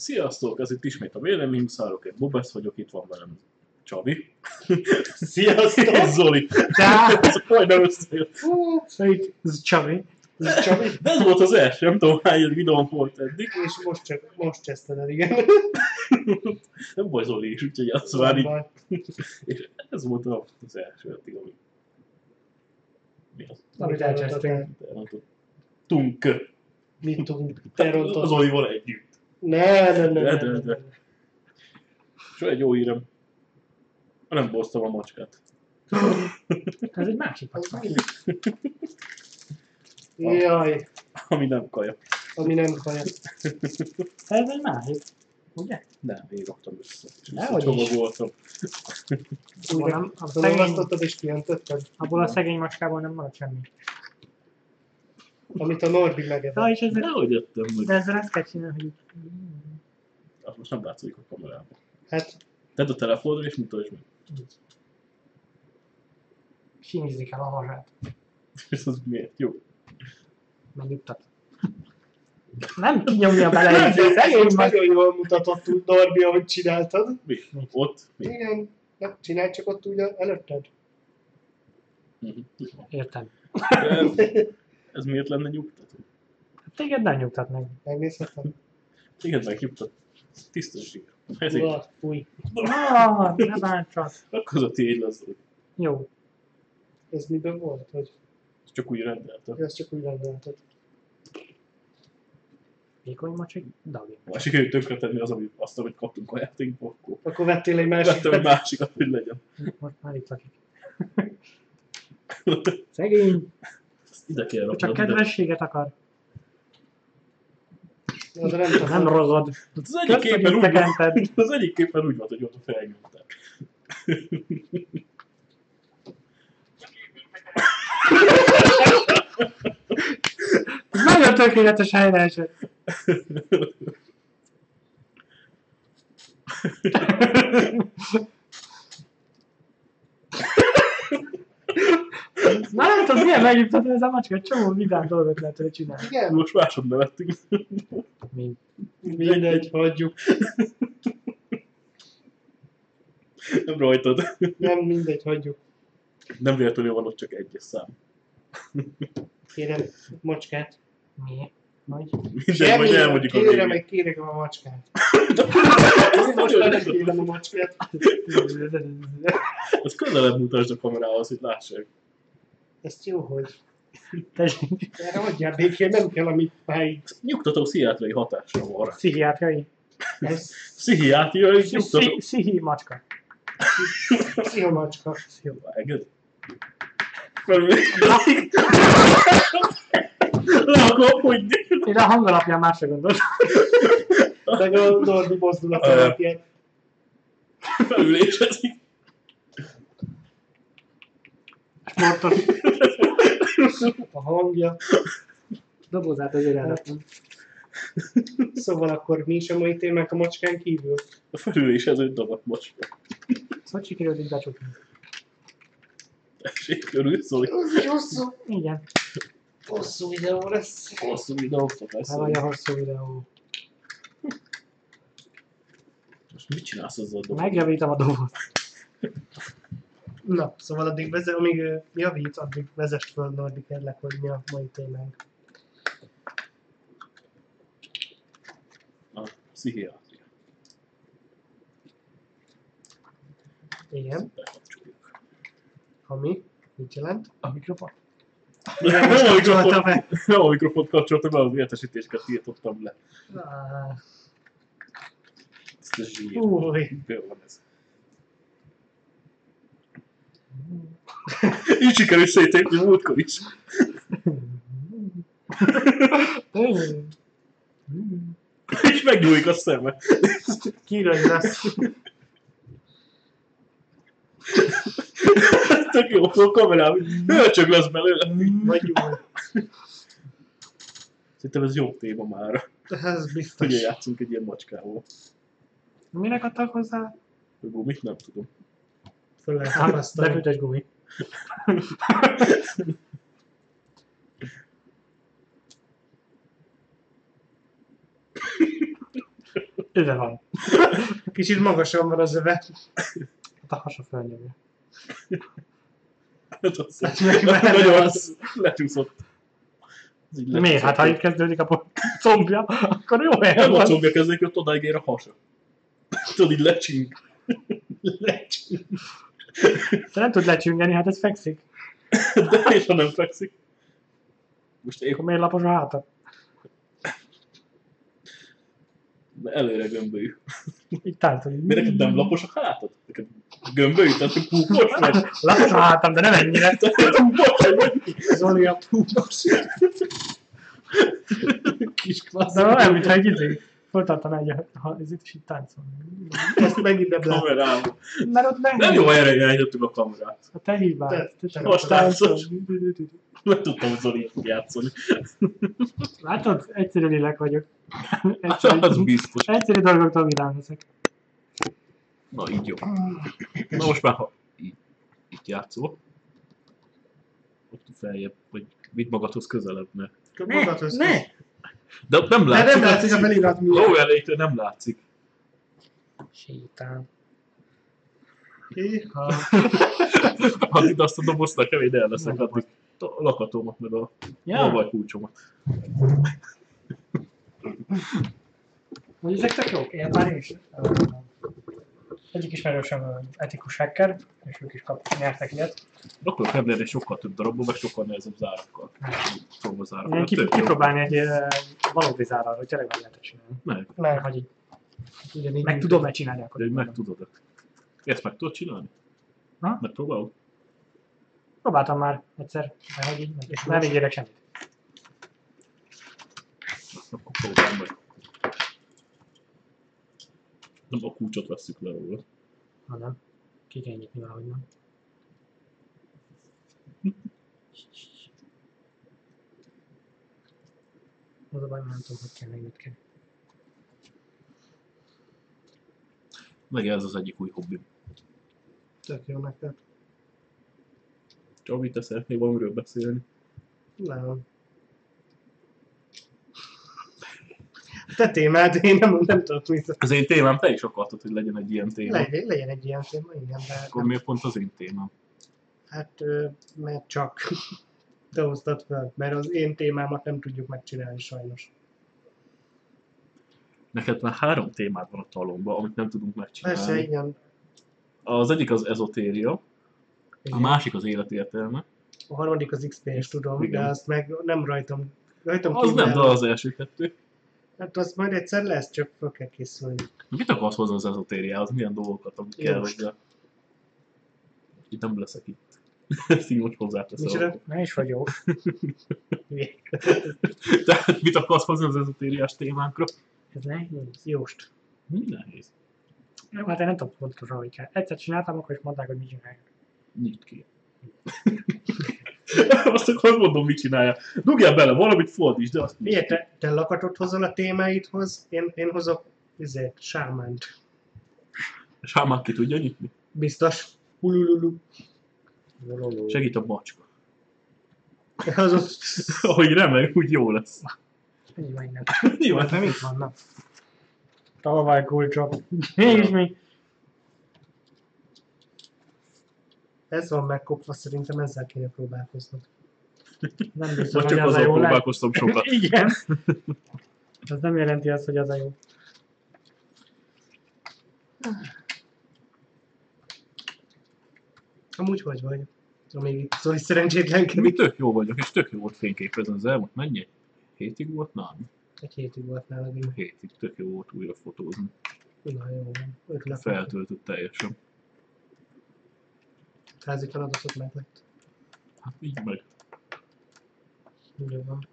Sziasztok, ez itt ismét a véleményszárok, én Bubesz vagyok, itt van velem Csabi. Sziasztok! Ez Zoli. Ez majdnem összejött. Szóval ez Csabi. Ez Csabi. De ez volt az első, nem tudom hány videóm volt eddig. És most csak, most kezdted el, igen. Nem baj Zoli is, úgyhogy az már így. És ez volt az első eddig, ami... Mi az? Amit elcsesztünk. Tunk. Mit tudunk? Az Terontot. Zolival együtt. Ne, ne, ne, ne, ne. de. És egy jó hírem. Nem boztam a macskát. Ez egy másik mi? Jaj, Ami nem kaja. ami nem kaja. Ez egy másik. Ugye? Nem, én raktam össze. Nehogy. Csomagoltam. Abból Újra nem, a szegény, és kiöntötted, abból a szegény macskából nem maradt semmi. Amit a Norbi megevett. Ja, és ez, Nehogy jöttem, hogy de ezzel ezt kell csinálni, hogy azt most nem látszik a kamerában. Hát, Tedd a telefonra és mutasd meg. sinizni kell a hasát. És az miért jó? Megnyugtat. Nem kinyomja bele nem, egy de macska. nagyon jól mutatott úgy Norbi, ahogy csináltad. Mi? Mi? Ott? Mi? Igen, nem, csinálj csak ott úgy előtted. Mhm. Értem. Ez miért lenne nyugtató? Hát Téged nem nyugtat meg. Megnézhetem. Téged megnyugtat. Tisztes zsír. Ezért Uah, Fúj, Ah, ne bántsad. akkor az a tiéd lesz. Jó. ez miben volt? Hogy Ez csak úgy rendeltem. ezt csak úgy rendelted. Vékony macsik, dagi. Ha sikerült tönkretenni az, amit, azt, amit kaptunk a játékból, akkor Akkor vettél egy másik vettem egy másikat, hogy legyen. Most már itt lakik. Szegény. Ide kell raknod. Csak kedvességet akar. Az nem tudom. Nem ragad. Hát Az egyik képen úgy van, az egyik képen úgy van, hogy ott felnyomták. Nagyon tökéletes helyre esett. Na nem tudom, milyen megnyugtató ez a macska, egy csomó vidám dolgot lehet vele csinálni. Igen, Most másod nevettünk. Mint mindegy, hagyjuk. Nem rajtad. Nem mindegy, hagyjuk. Nem véletlenül van ott csak egyes szám. Kérem, macskát. mi? Majd. Minden, majd elmondjuk a kérem, meg kérem a macskát. Most már kérem a macskát. Ezt közelebb mutasd a kamerához, hogy lássák. Ezt jó, hogy. Erre adjál békén, nem kell, amit fáj. Nyugtató pszichiátriai hatásra van pszichiátriai. Ez Pszichiátriai nyugtató... Pszi- Pszichi macska. pszichomacska. Vágod? Felül... Le akarom hagyni. Én a hang alapján másra gondoltam. Meg a Norbi mozdulat alapján. Felülésezik. Sportos. A hangja. Dobozát azért elraktam. Szóval akkor mi is a mai témánk a macskán kívül? A felülésező dagat macska. Szóval sikerült így becsukni. Tessék, örülsz? Ez hosszú, Igen, hosszú videó lesz. Hosszú videóknak lesz. ez vagy a hosszú videó. Most mit csinálsz azzal a dagat? Megjavítom a dobozt. Na, szóval addig vezet, amíg javít, addig vezess föl Norbi kérlek, hogy mi a mai témánk. A pszichiátria. Igen, ami mit jelent? A mikrofon? Nem a mikrofon, be. nem a mikrofont kapcsoltam, mert az értesítéseket tiltottam le. Ah, Ezt a zsír. Jó van ez. Így sikerült szétépni múltkor is. És megnyúlik a szeme. Kíragy lesz. Tök jó, a kamerám, hölcsög lesz belőle. Vagy jó. Szerintem ez jó téma már. Ez biztos. Ugye játszunk egy ilyen macskával. Minek adtak hozzá? Hogy mit nem tudom. Föl lehet Hát, támasztani. lefűtes gumi. Öve van. Kicsit magasan van az öve. Hát a hasa fölnyomja. Hát az Meg- meg- nagyon az lecsúszott. Miért? Hát ha itt kezdődik a combja, akkor jó helyen Nem a van. combja kezdődik, ott odáig ér a hasa. Tudod, így lecsing. Lecsúny. De nem tud lecsüngeni, hát ez fekszik. De és ha nem fekszik. Most én Akkor miért lapos a háta? előre gömbölyű. Így így. Miért neked nem lapos a hátad? Neked gömbölyű, tehát hogy púpos vagy. Lapos a hátam, de nem ennyire. Púpos vagy. Zoli a Púpos. Kis klassz. De olyan, mintha egy izé. Föltartaná egy, ha ez itt is így táncol. Ezt megint nem. Kamerám. Mert ott nem. Nem jó helyre irányítottuk a kamerát. A te hibád. Te- Te te most táncol. táncos. Nem tudtam, hogy Zoli így fog játszani. Látod, egyszerű lélek vagyok. Az Egyszerű, biztos. egyszerű dolgoktól leszek. Na, így jó. Na most már, ha így, itt játszol, ott feljebb, vagy vidd magadhoz közelebb, mert... Magadhoz. ne! De ott nem De látszik. nem látszik a felirat miatt. Ló elétől nem látszik. Sétál. Híha. Addig azt a dobozt nekem ide el leszek, addig a lakatomat, meg a Ja, olvaj kulcsomat. hogy ezek tök jók. Ilyen már én is. Egyik ismerősöm etikus hacker, és ők is kap, nyertek ilyet. Akkor kell sokkal több darabból, meg sokkal nehezebb zárakkal. Szóval zárakkal. Ilyen kip, kipróbálni egy valódi zárral, hogy tényleg meg lehet csinálni. Meg, Meg, Vagy így, ugyanígy. meg tudom-e csinálni, akkor de hogy meg mondom. tudod. Ezt meg tudod csinálni? Ha? Megpróbálod? Próbáltam már egyszer, de hogy így, és nem így érek semmit. Akkor próbálom meg. Nem a kulcsot veszük le róla. hanem ki kell nyitni valahogy nem. Az a baj, nem tudom, hogy kell megnyitni. Meg ez az egyik új hobbim. Tök jó neked. Csabi, te szeretnél valamiről beszélni? Nem. Te témád, én nem, nem tudok mit. Az én témám, te is akartad, hogy legyen egy ilyen téma. Legyen, legyen egy ilyen téma, igen, de Akkor nem. miért pont az én témám? Hát, mert csak te hoztad fel, mert az én témámat nem tudjuk megcsinálni sajnos. Neked már három témád van a talomba, amit nem tudunk megcsinálni. Persze, igen. Az egyik az ezotéria, a igen. másik az életértelme. A harmadik az XP-s tudom, Igen. de azt meg nem rajtam. Rajtam Az nem, de az első kettő. Hát az majd egyszer lesz, csak fel kell készülni. Mit akarsz hozni az ezotériához? Milyen dolgokat, amik kell hozzá? Itt nem leszek itt. Ezt így most hozzáteszem. Ne is vagy jó. Tehát mit akarsz hozni az ezotériás témánkra? Ez nehéz. Jóst. Mi nehéz? Jó, hát én nem tudom pontosan, hogy kell. Egyszer csináltam, akkor is mondták, hogy mit csinálják. Nyit ki. azt akkor mondom, mit csinálja. Dugjál bele, valamit fordítsd, de azt Miért te, te lakatot hozol a témáidhoz, én, én hozok izét, sámánt. Sámán ki tudja nyitni? Biztos. Hulululu. Segít a macska. Az ott Ahogy remeg, úgy jó lesz. Van innen. Jó, Hát nem itt vannak. Tavaly kulcsok. Mégis mi? Ez van megkopva, szerintem ezzel kéne próbálkoznod. Nem biztos, Vagy csak azzal jó próbálkoztam sokat. Igen. Ez nem jelenti azt, hogy az a jó. Amúgy hogy vagy? Amíg itt Mi szerencsétlenkedik. tök jó vagyok, és tök jó volt fényképezni az elmúlt mennyi? Hétig volt nálam? Egy hétig volt nálad, én. Hétig, tök jó volt újra fotózni. Na jó van. Feltöltött teljesen. Házi feladatot meg lett. Hát így meg. Jó van.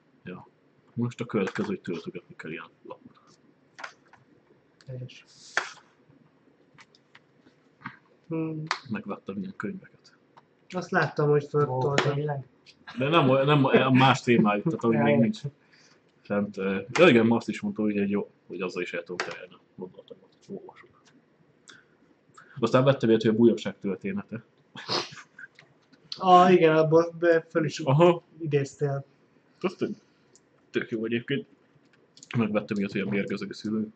Most a következő, hogy töltögetni kell ilyen lapot. Teljes. Hmm. Megvettem ilyen könyveket. Azt láttam, hogy föltoltam. tényleg? De nem, nem olyan más témájú, tehát Ja, még nincs fent. Ja igen, ma azt is mondta, hogy egy jó, hogy azzal is el tudom terjedni a gondolatomat, hogy olvasok. Aztán vettem ilyet, hogy a bújogság története. Ah, igen, abból föl is Aha, idéztél. azt tök, jó egyébként. Megvettem ilyet, hogy a mérgező szülő.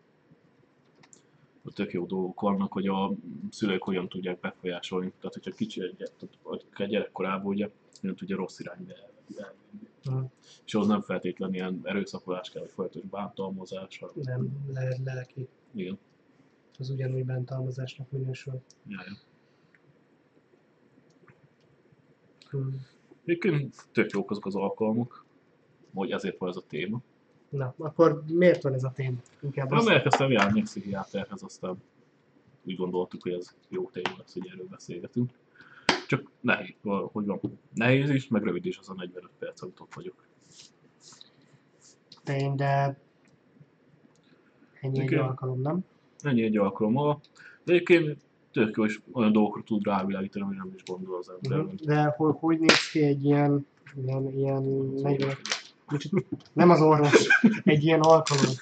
tök jó dolgok vannak, hogy a szülők hogyan tudják befolyásolni. Tehát, hogyha kicsi egy, vagy gyerekkorában ugye, nem tudja rossz irányba elvinni. Mhm. És ahhoz nem feltétlenül ilyen erőszakolás kell, vagy folyamatos bántalmazás. Nem, le, lelki. Igen. Az ugyanúgy bántalmazásnak minősül. Ja, ja. Hmm. Egyébként tök jók azok az alkalmak, hogy ezért van ez a téma. Na, akkor miért van ez a téma? Inkább Nem azt, elkezdtem járni pszichiáterhez, aztán úgy gondoltuk, hogy ez jó téma lesz, hogy erről beszélgetünk. Csak nehéz, hogy van, nehéz is, meg rövid is az a 45 perc, amit ott vagyok. tény, de ennyi egy alkalom, nem? Ennyi egy alkalommal. De egyébként tök jó, és olyan dolgokra tud rávilágítani, hogy nem is gondol az ember. Mhm. De hogy, hogy néz ki egy ilyen, ilyen, ilyen 40, Micsit- nem az orvos, egy ilyen alkalom.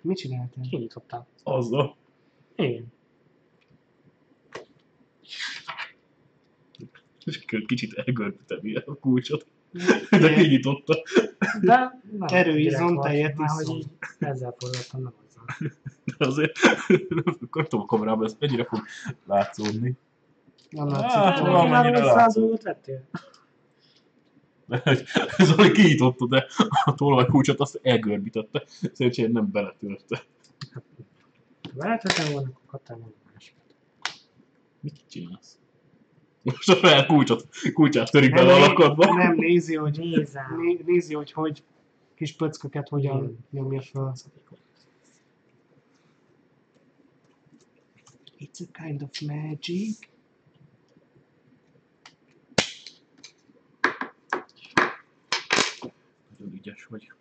Mit csináltál? Kinyitottam. Azzal. Igen. És kicsit elgörbíteni a kulcsot. De kinyitotta. De nem, volt. tejet így ezzel forgattam, nem. De azért nem tudom a kamerában ez mennyire fog látszódni. Nem Á, látszik. hát hogy- van, mennyire Már látszik. 100 eurót vettél? Zoli kinyitotta, de a tolvajkulcsot azt elgörbítette. Szerencsére nem beletörte. Veletetem volna, akkor kaptál volna más. Mit csinálsz? Most a fel kulcsot, kulcsát törik bele a Nem, lakadba. Nem nézi, hogy, né, nézi, hogy, hogy kis pöcköket hogyan Igen. nyomja fel. It's a kind of magic. Nagyon ügyes vagy.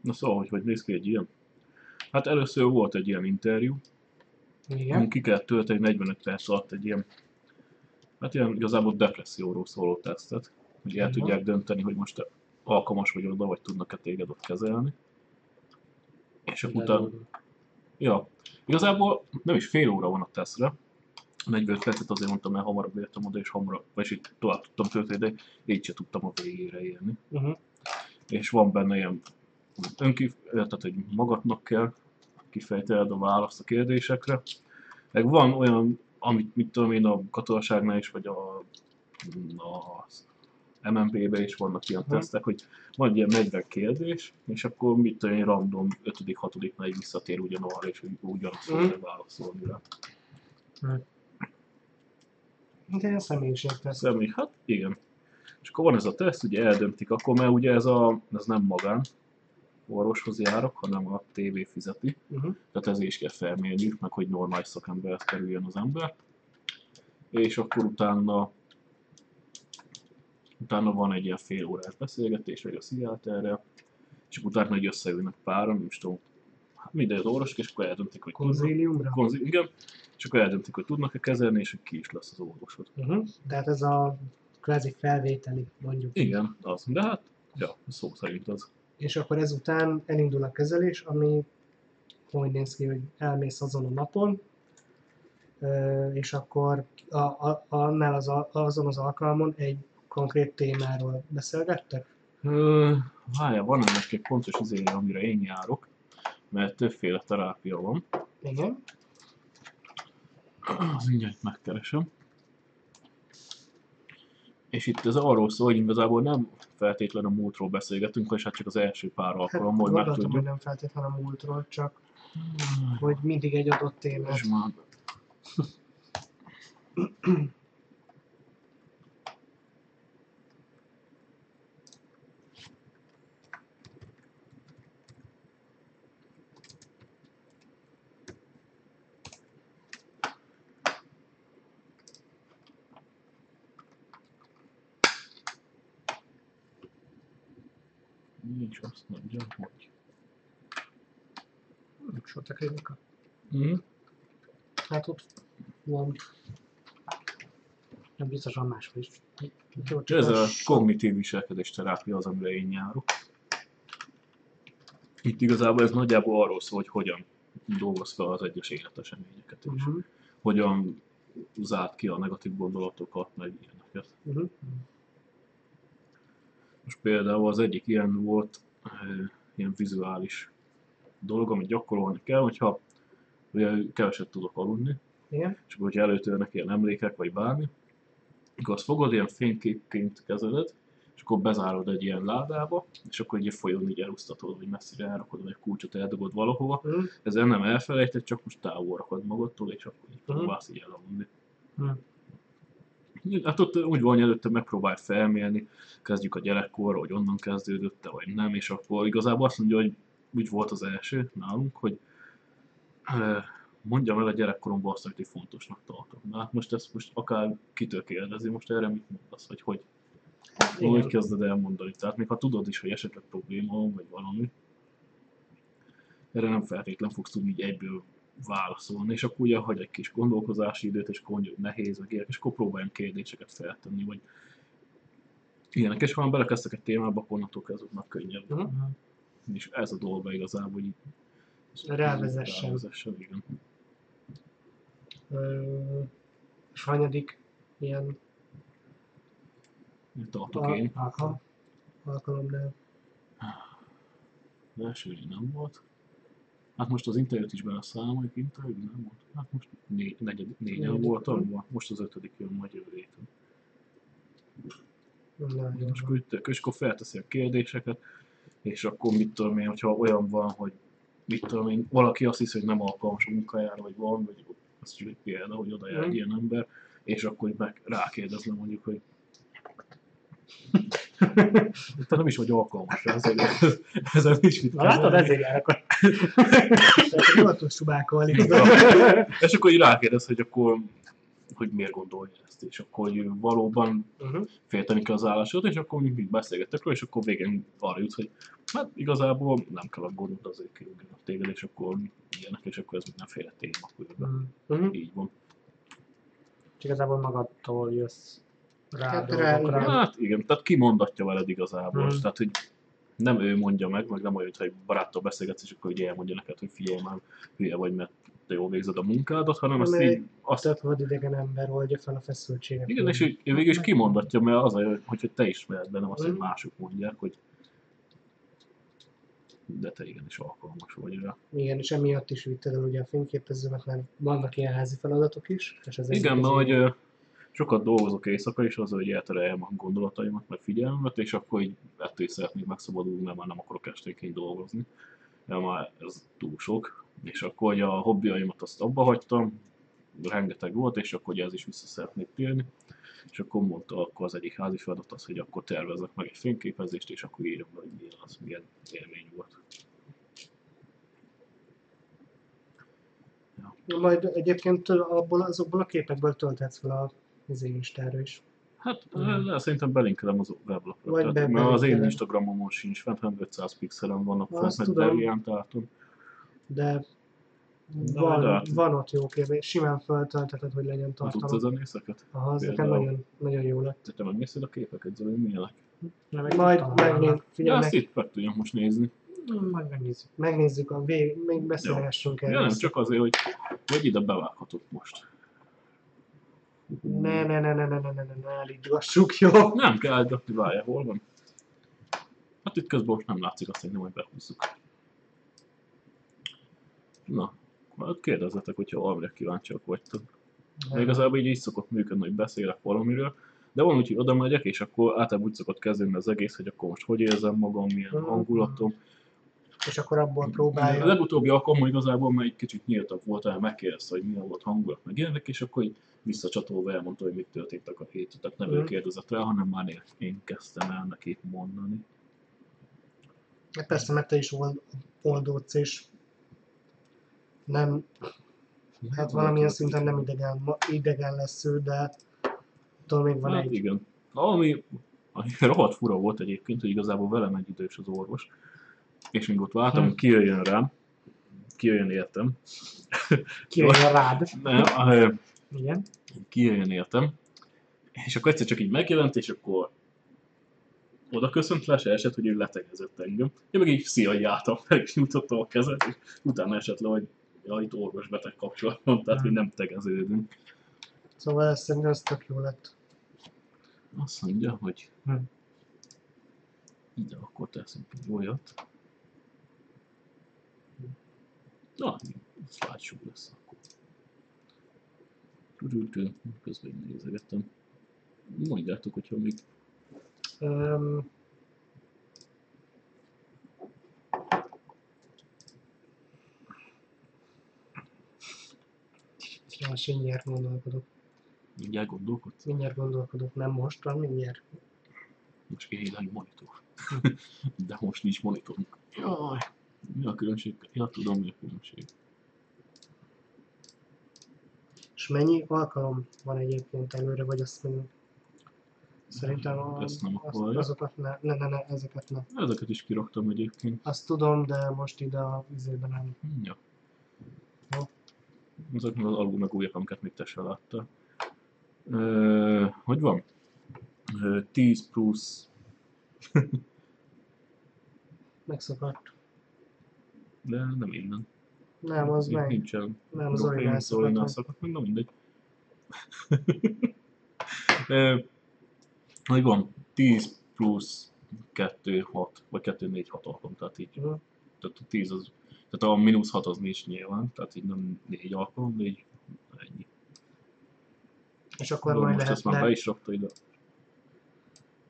Na szóval, hogy hogy néz ki egy ilyen? Hát először volt egy ilyen interjú, Igen. amin ki kellett tölteni 45 perc alatt egy ilyen, hát ilyen igazából depresszióról szóló tesztet, hogy el Aha. tudják dönteni, hogy most alkalmas vagy oda, vagy tudnak-e téged ott kezelni. És akkor utána, Ja, igazából nem is fél óra van a tesztre. 45 percet azért mondtam, mert hamarabb értem oda, és hamarabb, vagy itt tovább tudtam tölteni, de így se tudtam a végére érni. Uh-huh. És van benne ilyen önkif, tehát hogy magadnak kell kifejtened a választ a kérdésekre. Meg van olyan, amit mit tudom én a katonaságnál is, vagy a, a MMP-ben is vannak ilyen tesztek, hogy van ilyen 40 kérdés, és akkor mit tudom én, random 5 6 így visszatér ugyanarra, és ugyanazt Mhm. fogja válaszolni rá. De ilyen személyiségtesz. Személy, hát igen. És akkor van ez a teszt, ugye eldöntik, akkor mert ugye ez, a, ez nem magán orvoshoz járok, hanem a TV fizeti. Uh-huh. Tehát ezért is kell felmérniük, meg hogy normális szakemberhez kerüljön az ember. És akkor utána utána van egy ilyen fél órás beszélgetés, vagy a pszichiáterrel, és utána egy összeülnek páran, nem is tudom, hát mindegy az orvosok, és akkor eldöntik, hogy tudnak. Konzíliumra. Konzi, igen, és akkor eldöntik, hogy tudnak-e kezelni, és hogy ki is lesz az orvosod. Uh-huh. Tehát ez a kvázi felvételi, mondjuk. Igen, az. De hát, ja, szó szerint az. És akkor ezután elindul a kezelés, ami hogy néz ki, hogy elmész azon a napon, és akkor a, a, annál az, a- azon az alkalmon egy konkrét témáról beszélgettek? Ö, Várjál, van ennek egy pontos izéje, amire én járok, mert többféle terápia van. Igen. Mindjárt megkeresem. És itt ez arról szól, hogy igazából nem feltétlenül a múltról beszélgetünk, és hát csak az első pár Hát alkalom, hogy gondoltam, hogy nem feltétlenül a múltról, csak hogy mindig egy adott témát. És már... Nincs azt mondja, hogy... Klinika. Mm. Hát ott van. Nem biztos van máshol is. Jó, csak Ez a kognitív viselkedés terápia az, amire én járok. Itt igazából ez nagyjából arról szól, hogy hogyan dolgoz fel az egyes életeseményeket, és Uh-huh. hogyan zárt ki a negatív gondolatokat, meg ilyeneket. Uh-huh. Most például az egyik ilyen volt, ö, ilyen vizuális dolog, amit gyakorolni kell, hogyha ugye keveset tudok aludni, Igen. és akkor, hogyha előtörnek ilyen emlékek, vagy bármi, akkor azt fogod, ilyen fényképként kezeled, és akkor bezárod egy ilyen ládába, és akkor egy folyón így elúsztatod, vagy messzire elrakod, vagy kulcsot eldobod valahova. Mm. Ezzel nem elfelejted, csak most távol rakod magadtól, és akkor így Mhm. próbálsz így elaludni. Mm. Hát ott úgy van, előtte megpróbált felmérni, kezdjük a gyerekkorra, hogy onnan kezdődött vagy nem, és akkor igazából azt mondja, hogy úgy volt az első nálunk, hogy mondjam el a gyerekkoromban azt, hogy fontosnak tartom. Na hát most ezt most akár kitől kérdezi, most erre mit mondasz, hogy hogy, hogy Igen. kezded elmondani. Tehát még ha tudod is, hogy esetleg probléma van, vagy valami, erre nem feltétlen fogsz tudni így egyből válaszolni, és akkor ugye hagy egy kis gondolkozási időt, és akkor hogy nehéz, vagy ilyenek, és akkor próbáljam kérdéseket feltenni, vagy ilyenek, és ha már belekezdtek egy témába, akkor onnantól kezdve már könnyebb. Mhm. És ez a dolga igazából, hogy így Rávezessen. rávezessen, igen. Ö, és hanyadik ilyen Tartok én. Aha. alkalomnál? Az első nem volt. Hát most az interjút is beleszámoljuk, interjú nem volt. Hát most négy, negyed, négyen voltam, van. most az ötödik jön majd jövő héten. És akkor, és akkor felteszi a kérdéseket, és akkor mit tudom én, hogyha olyan van, hogy mit tudom én, valaki azt hiszi, hogy nem alkalmas a munkájára, vagy van, vagy azt csak egy példa, hogy oda jár Mhm. ilyen ember, és akkor meg rákérdezne mondjuk, hogy te nem is vagy alkalmas rá, ezzel, ezzel is mit Na látod, ezért járok hivatos csubákolni. És akkor így rákérdez, hogy akkor hogy miért gondolja ezt, és akkor hogy valóban Uh-huh. félteni kell az állásod, és akkor így beszélgettek róla, és akkor végén arra jut, hogy hát igazából nem kell aggódnod, azért kirúgjanak téged, és akkor ilyenek, és akkor ez mindenféle téma körben. Uh-huh. Így van. És igazából magadtól jössz rá Hát rá, dolgokra. Hát igen, tehát ki mondatja veled igazából, Mhm. tehát hogy nem ő mondja meg, meg nem olyan, hogy baráttal beszélgetsz, és akkor ugye elmondja neked, hogy figyelj már, hülye vagy, mert te jól végzed a munkádat, hanem Amely- így, azt Több vadidegen ember oldja fel a feszültséget. Igen, és ő, ő végül is kimondatja, mert az hogy, hogy te ismered benne azt, hogy Mhm. mások mondják, hogy de te igenis alkalmas vagy rá. Igen, és emiatt is vitted el ugye a fényképezőmet, mert vannak ilyen házi feladatok is. És ez Igen, mert hogy ö, sokat dolgozok éjszaka, és az, hogy eltereljem a gondolataimat, meg figyelmet, és akkor így ettől szeretnék megszabadulni, mert már nem akarok esténként dolgozni. De már ez túl sok. És akkor hogy a hobbiaimat azt abba hagytam, rengeteg volt, és akkor ugye ez is vissza szeretnék térni. És akkor mondta akkor az egyik házi feladat az, hogy akkor tervezek meg egy fényképezést, és akkor be, hogy milyen az, milyen élmény volt. Majd egyébként abból, azokból a képekből tölthetsz fel a Instára is. Hát mm. szerintem belinkelem az weblapra. Be- mert az én. Instagramomon sincs fent, hanem 500 pixelen vannak fent, meg tudom. De Na, van, de van ott jó kép, simán föltöltheted, hogy legyen Ha tudsz tartalom. zenészeket? Aha, az nekem nagyon, nagyon jó lett. Te, megnézted a képeket, Zoli, milyenek? Majd megnéz, Ja, figyelj, azt meg, itt meg tudjam most nézni. Majd megnézzük. megnézzük a vég, még beszélgessünk Ja, erről. nem, csak azért, hogy, hogy ide bevághatok most. Ne, ne, ne, ne, ne, ne, ne, ne, ne állítgassuk, jó? Nem kell állítani, várjál, hol van? Hát itt közben most nem látszik, azt nem, hogy behúzzuk. Na, majd kérdezzetek, hogyha valamire kíváncsiak vagytok. De igazából így, így szokott működni, hogy beszélek valamiről, de van úgy, hogy oda megyek, és akkor általában úgy szokott kezdeni az egész, hogy akkor most hogy érzem magam, milyen Mhm. hangulatom. És akkor abból A próbálja. legutóbbi alkalommal igazából már egy kicsit nyíltabb volt, el megkérdezte, hogy milyen volt hangulat, meg ilyenek, és akkor így visszacsatolva elmondta, hogy mit történtek a héten. Tehát nem ő Mhm. kérdezett rá, hanem már én- kezdtem el neki mondani. Hát persze, mert te is old, oldódsz, és nem, hát valamilyen szinten nem idegen, idegen lesz ő, de attól még van Hát egy. igen. Ami, ami rohadt fura volt egyébként, hogy igazából velem egy idős az orvos, és még ott vártam, Hm. hogy kijöjjön rám, kijöjjön értem. Kijöjjön rád. Nem, eh, Igen. kijöjjön értem. És akkor egyszer csak így megjelent, és akkor oda köszönt le, se esett, hogy ő letegezett engem. Én meg így szia, álltam, meg nyújtottam a kezet, és utána esett le, hogy ja, itt orvos-beteg kapcsolat van, tehát hogy nem tegeződünk. Szóval ez szerintem ez tök jó lett. Azt mondja, hogy Hm. Ide akkor teszünk egy olyat. Na, slideshow lesz akkor. Tudjuk, közben nézegettem. Mondjátok, hogyha még Öm, Ja, most mindjárt gondolkodok. mindjárt gondolkodsz. Mindjárt gondolkodok, nem most, hanem mindjárt. Most kéne monitor. De most nincs monitorunk. Jaj, mi a különbség? Ja, tudom mi a különbség. És mennyi alkalom van egyébként előre, vagy azt még... Szerintem a, Ezt nem azt, azokat ne, ne, ne, ne, ezeket ne. Ezeket is kiraktam egyébként. Azt tudom, de most ide a vizében nem. Ja. Ezek az albumok újak, amiket még te se láttál. Ö, hogy van? Ö, 10 plusz, Megszakadt. de nem innen. Nem, az Itt meg. Nincsen. Nem, az originál Zorinál szakadt. szakadt, meg na mindegy. Ö, hogy van? 10 plusz 2, 6, vagy 2, 4, 6 alkalom, tehát így. Mhm. Tehát a 10 az, tehát a mínusz 6 az nincs nyilván, tehát így nem 4 alkalom, de így ennyi. És akkor Jó, majd most lehet, ezt már be le, is rakta ide.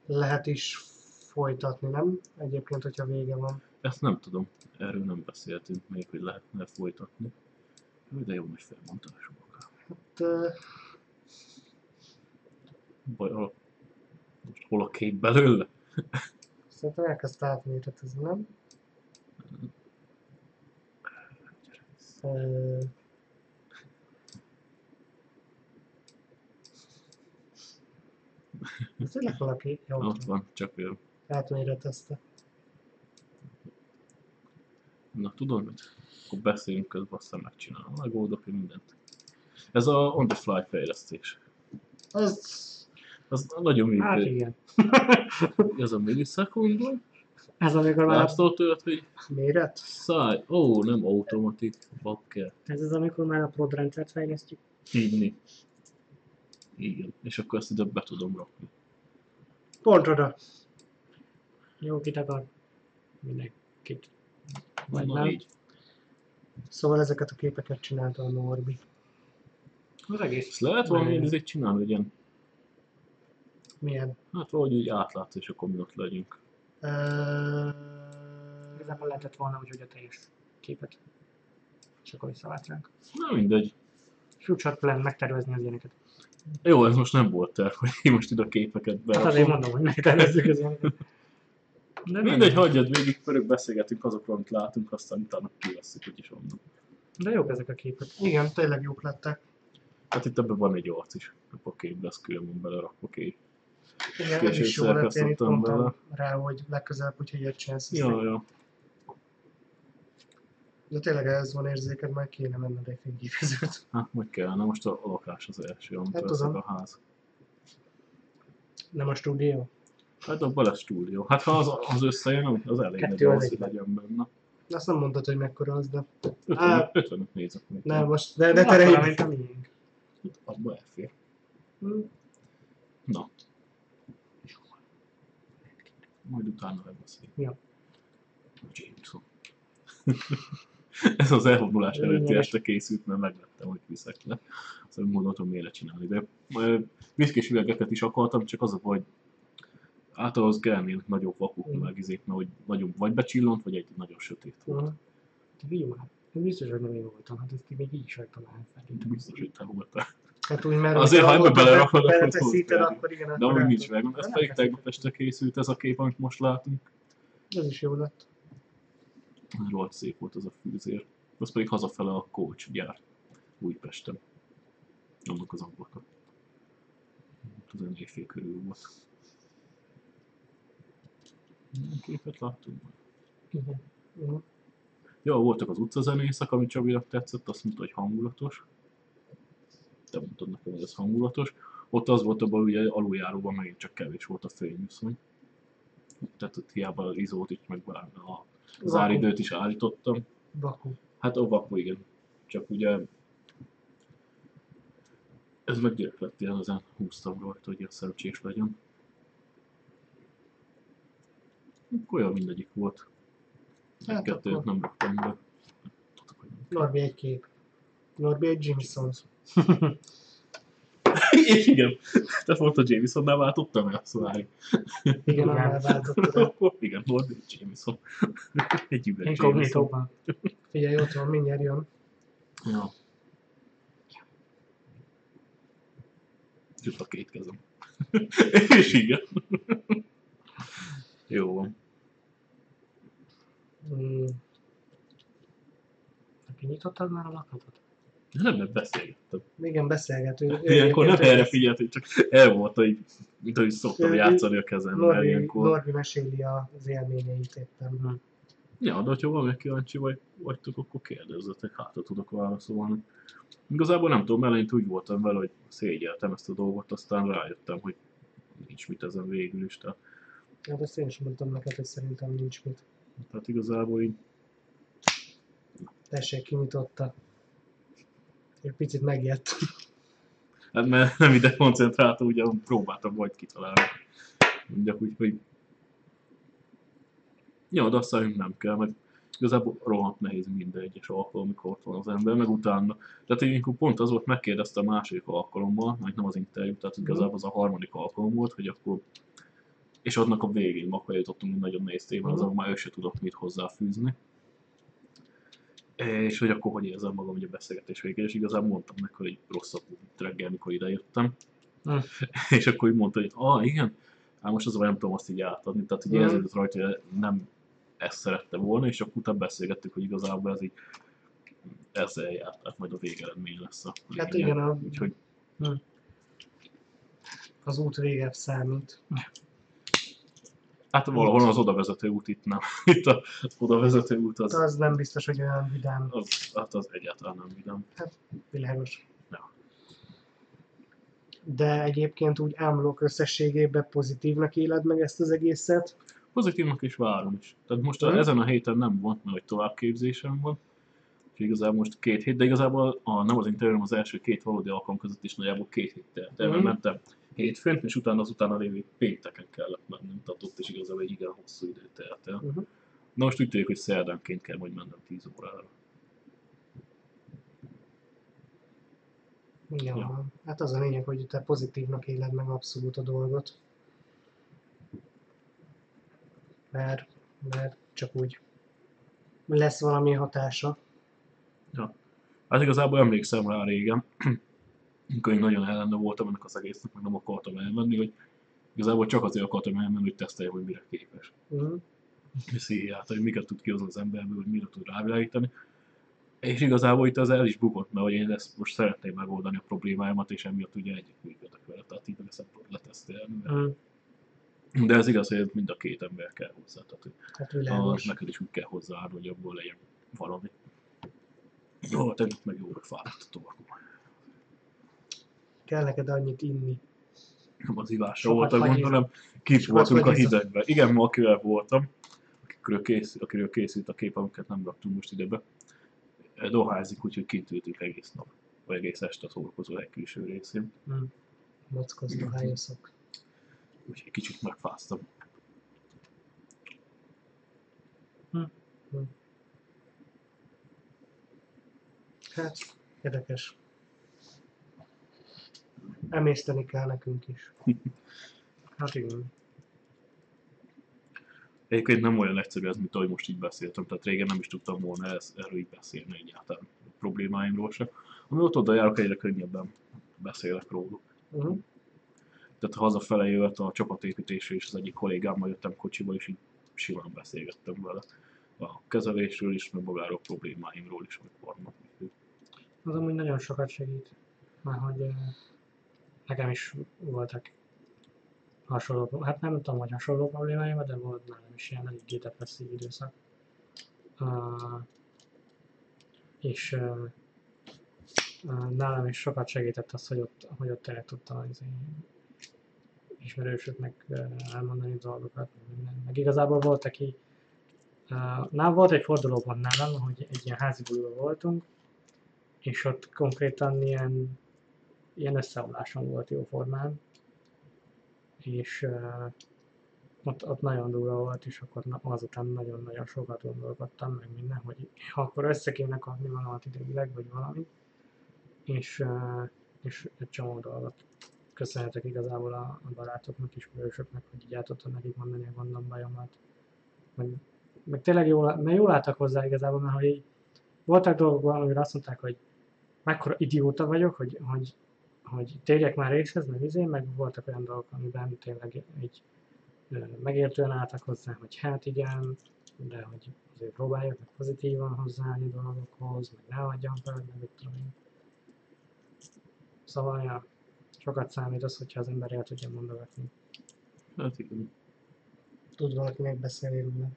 lehet is folytatni, nem? Egyébként, hogyha vége van. Ezt nem tudom, erről nem beszéltünk még, hogy lehetne folytatni. De jó nagy felmontások. Hát, ö, Baj, a... most hol a kép belőle? szerintem elkezdte átméretezni, nem? Ö, Ez tényleg valaki jó, Ott van, csak ő. átméretezte. Na tudod mit? Akkor beszéljünk közben, aztán megcsinálom. Megoldok én mindent. Ez a on the fly fejlesztés. Az... Az nagyon Hát működik. igen. Ez a millisekundum. Ez amikor már, Látszol tőled, hogy Méret? száj. Ó, nem automatik. Bakker. ez az, amikor már a prod rendszert fejlesztjük. Így Igen. És akkor ezt ide be tudom rakni. Pont oda. Jó, kit akar? Mindenkit. Vagy Na nem. így. Szóval ezeket a képeket csinálta a Norbi. Az egész. Ezt lehet valami ezért csinálni, ilyen, Milyen? hát valahogy úgy átlátszó, és akkor mi ott legyünk. Igazából lehetett volna úgy, hogy a teljes képet. És akkor visszavált ránk. Na mindegy. Future plan megtervezni az ilyeneket. Jó, ez most nem volt terv, hogy én most ide a képeket Hát berakom. azért mondom, hogy megtervezzük az ilyeneket. De nem. Mindegy, hagyjad végig, pörög beszélgetünk azokról, amit látunk, aztán utána kivesszük, hogy is onnan. De jók ezek a képek. Igen, tényleg jók lettek. Hát itt ebben van egy arc is, a kép lesz külön belerakva kép. Igen, Később is jó lett, én itt szerkesztettem mondtam vele. rá, hogy legközelebb, hogyha ilyet csinálsz. Ja, ja. De tényleg ez van érzéked, majd kéne menned egy fényképezőt. Hát meg kellene, most a lakás az első, amit Hát tudom. a ház. Nem a stúdió? Hát abban lesz stúdió. Hát ha az, az összejön, az elég Kettő nagy az hogy legyen benne. Azt nem mondtad, hogy mekkora az, de... 55, Á. 55 négyzetméter. Nem, most, de, de terelj. mint a miénk. Abba elfér. Hm, Na. Majd utána megbeszéljük. Ja. Jameson. Ez az elvonulás előtti este készült, mert megvettem, hogy viszek le. Aztán gondoltam, miért csinálni. De viszkés üvegeket is akartam, csak az a baj, hogy általában az kellnének nagyobb vakuk, Mm. meg izék, mert hogy nagyon vagy becsillant, vagy egy nagyon sötét volt. vigyük már. Biztos, hogy nem én voltam. Hát ezt még így is Itt szerintem. biztos, hogy te voltál. Hát úgy, mert Azért, ha ebbe belerakod, akkor tudsz akkor igen, De amúgy nincs meg. Ez pedig tegnap este készült ez a kép, amit most látunk. Ez is jó lett. Rohadt szép volt az a fűzér. Az pedig hazafele a Kocs gyár Újpesten. Annak az ablaka. Az olyan éjfél körül volt. Milyen képet láttunk? Igen. Hm. Ja, voltak az utcazenészek, ami Csabinak tetszett, azt mondta, hogy hangulatos. Te mondtad nekem, hogy ez hangulatos. Ott az volt abban, ugye aluljáróban megint csak kevés volt a fényviszony. Tehát ott hiába az izót is, meg a záridőt is állítottam. Baku. Hát a vaku, igen. Csak ugye ez meg gyerek lett, ilyen ezen húztam rajta, hogy ilyen szerencsés legyen. Olyan mindegyik volt. Hát Egy-kettőt akkor- nem raktam be. Nem. Norbi egy kép. Norbi egy Jimson. És igen, te volt a Jamesonnál váltottam el, szóval. Igen, Igen. annál váltottad el. igen, volt egy Jameson. egy üveg Jameson. Inkognitóban. Figyelj, ott van, mindjárt jön. Ja. Jut a két kezem. És igen. Jó van. Mm, Kinyitottad már a lakatot? Nem, mert beszélgettem. igen, beszélgetünk. Ilyenkor nem erre figyelt, hogy csak el volt, hogy mint ahogy szoktam Ő- játszani a kezemmel Norbi, ilyenkor. Norbi meséli az élményeit éppen. Ja, de hogyha valami kíváncsi vagy, vagytok, akkor kérdezzetek, hát tudok válaszolni. Igazából nem tudom, eleinte úgy voltam vele, hogy szégyeltem ezt a dolgot, aztán rájöttem, hogy nincs mit ezen végül is. Tehát, Hát ezt én is mondtam neked, hogy szerintem nincs mit. tehát igazából így Tessék, kinyitotta. Egy picit megijedt. Hát mert nem ide koncentráltam, ugye próbáltam majd kitalálni. Mondjak úgy, hogy... Ja, de aztán nem kell, mert igazából rohadt nehéz minden egyes alkalom, amikor ott van az ember, meg utána. Tehát ilyenkor pont az volt, megkérdezte a második alkalommal, majd nem az interjú, tehát igazából az a harmadik alkalom volt, hogy akkor és annak a végén akkor jutottunk egy nagyon nehéz témához, Mhm. ahol már ő se tudott mit hozzáfűzni. És hogy akkor hogy érzem magam ugye a beszélgetés végén, és igazából mondtam neki, hogy rosszabb volt reggel, mikor idejöttem. Hm. és akkor úgy mondta, hogy ah, igen, hát most az nem tudom azt így átadni, tehát így Mhm. érződött rajta, hogy nem ezt szerette volna, és akkor utána beszélgettük, hogy igazából ez így ezzel járt, tehát majd a végeredmény lesz a Hát igen, a- Úgyhogy Az út vége számít. Hát valahol az oda vezető út itt nem. Itt a- az oda vezető út az, Az, az nem biztos, hogy olyan vidám. az, hát az egyáltalán nem vidám. Világos. Ja. De egyébként úgy ámulok összességében pozitívnak éled meg ezt az egészet. Pozitívnak is várom is. Tehát most a, Mhm. ezen a héten nem volt, mert hogy továbbképzésem van. Úgyhogy igazából most két hét, de igazából a, nem az interjúm az első két valódi alkalom között is nagyjából két hét telt el, mert Mhm. mentem hétfőn, és utána az utána lévő pénteken kellett mennem, tehát ott is igazából egy igen hosszú idő telt el. Uh-huh. Na most úgy tűnik, hogy szerdánként kell majd mennem 10 órára. Ja. Ja. Hát az a lényeg, hogy te pozitívnak éled meg abszolút a dolgot. Mert, mert csak úgy lesz valami hatása. Hát igazából emlékszem rá régen, amikor én nagyon ellene voltam ennek az egésznek, meg nem akartam elmenni, hogy igazából csak azért akartam elmenni, hogy teszteljem, hogy mire képes. Uh-huh. pszichiát, hogy miket tud kihozni az emberből, hogy mire tud rávilágítani. És igazából itt az el is bukott, mert hogy én ezt most szeretném megoldani a problémáimat, és emiatt ugye együtt működök vele, tehát így ezt letesztelni. Mm. De ez igaz, hogy mind a két ember kell hozzá, tehát hogy Hát a, neked is úgy kell hozzáállni, hogy abból legyen valami. Jó, tegnap meg jóra fáradt a torkom. Kell neked annyit inni. Nem az ivásra hanem kint Sokat voltunk a hidegben. Igen, ma akivel voltam, akiről készült, akiről készült a kép, amiket nem raktunk most idebe. Doházik, úgyhogy kint ültünk egész nap, vagy egész este a szórakozóhely külső részén. Mm. Mockos dohányoszok. Úgyhogy kicsit megfáztam. Hát, érdekes. Emészteni kell nekünk is. Hát igen. Egyébként nem olyan egyszerű ez, mint ahogy most így beszéltem, tehát régen nem is tudtam volna ez, erről így beszélni egyáltalán a problémáimról sem. Ami ott oda járok, egyre könnyebben beszélek róluk. Uh-huh. Tehát hazafele jött a csapatépítésről, és az egyik kollégámmal jöttem kocsiba, és így simán beszélgettem vele a kezelésről is, meg magáról a problémáimról is, amik vannak. Az amúgy nagyon sokat segít. Már hogy eh, nekem is voltak hasonló, hát nem tudom, hogy hasonló problémáim, de volt nálam is ilyen eléggé depresszív időszak. Uh, és uh, nálam is sokat segített az, hogy ott, hogy ott el tudtam az ismerősöknek elmondani dolgokat, minden. Meg igazából volt, aki uh, nálam volt egy fordulópont nálam, hogy egy ilyen házi voltunk, és ott konkrétan ilyen, ilyen összeomlásom volt jó formán, és uh, ott, ott nagyon durva volt, és akkor na- azután nagyon-nagyon sokat gondolkodtam, meg minden, hogy ha akkor össze kéne kapni valamit időileg, vagy valami, és, eh, és egy csomó dolgot köszönhetek igazából a, a barátoknak, ismerősöknek, hogy így át tudtam nekik mondani a gondom, bajomat. Meg, meg tényleg jól, mert jól álltak hozzá igazából, mert hogy voltak dolgok, amire azt mondták, hogy mekkora idióta vagyok, hogy, hogy, hogy térjek már részhez, meg izé, meg voltak olyan dolgok, amiben tényleg így ö, megértően álltak hozzá, hogy hát igen, de hogy azért próbáljak meg pozitívan hozzáállni dolgokhoz, meg ne adjam fel, meg mit tudom én. Szóval, ja, sokat számít az, hogyha az ember el tudja mondogatni. Hát igen. Tud valaki megbeszélni róla.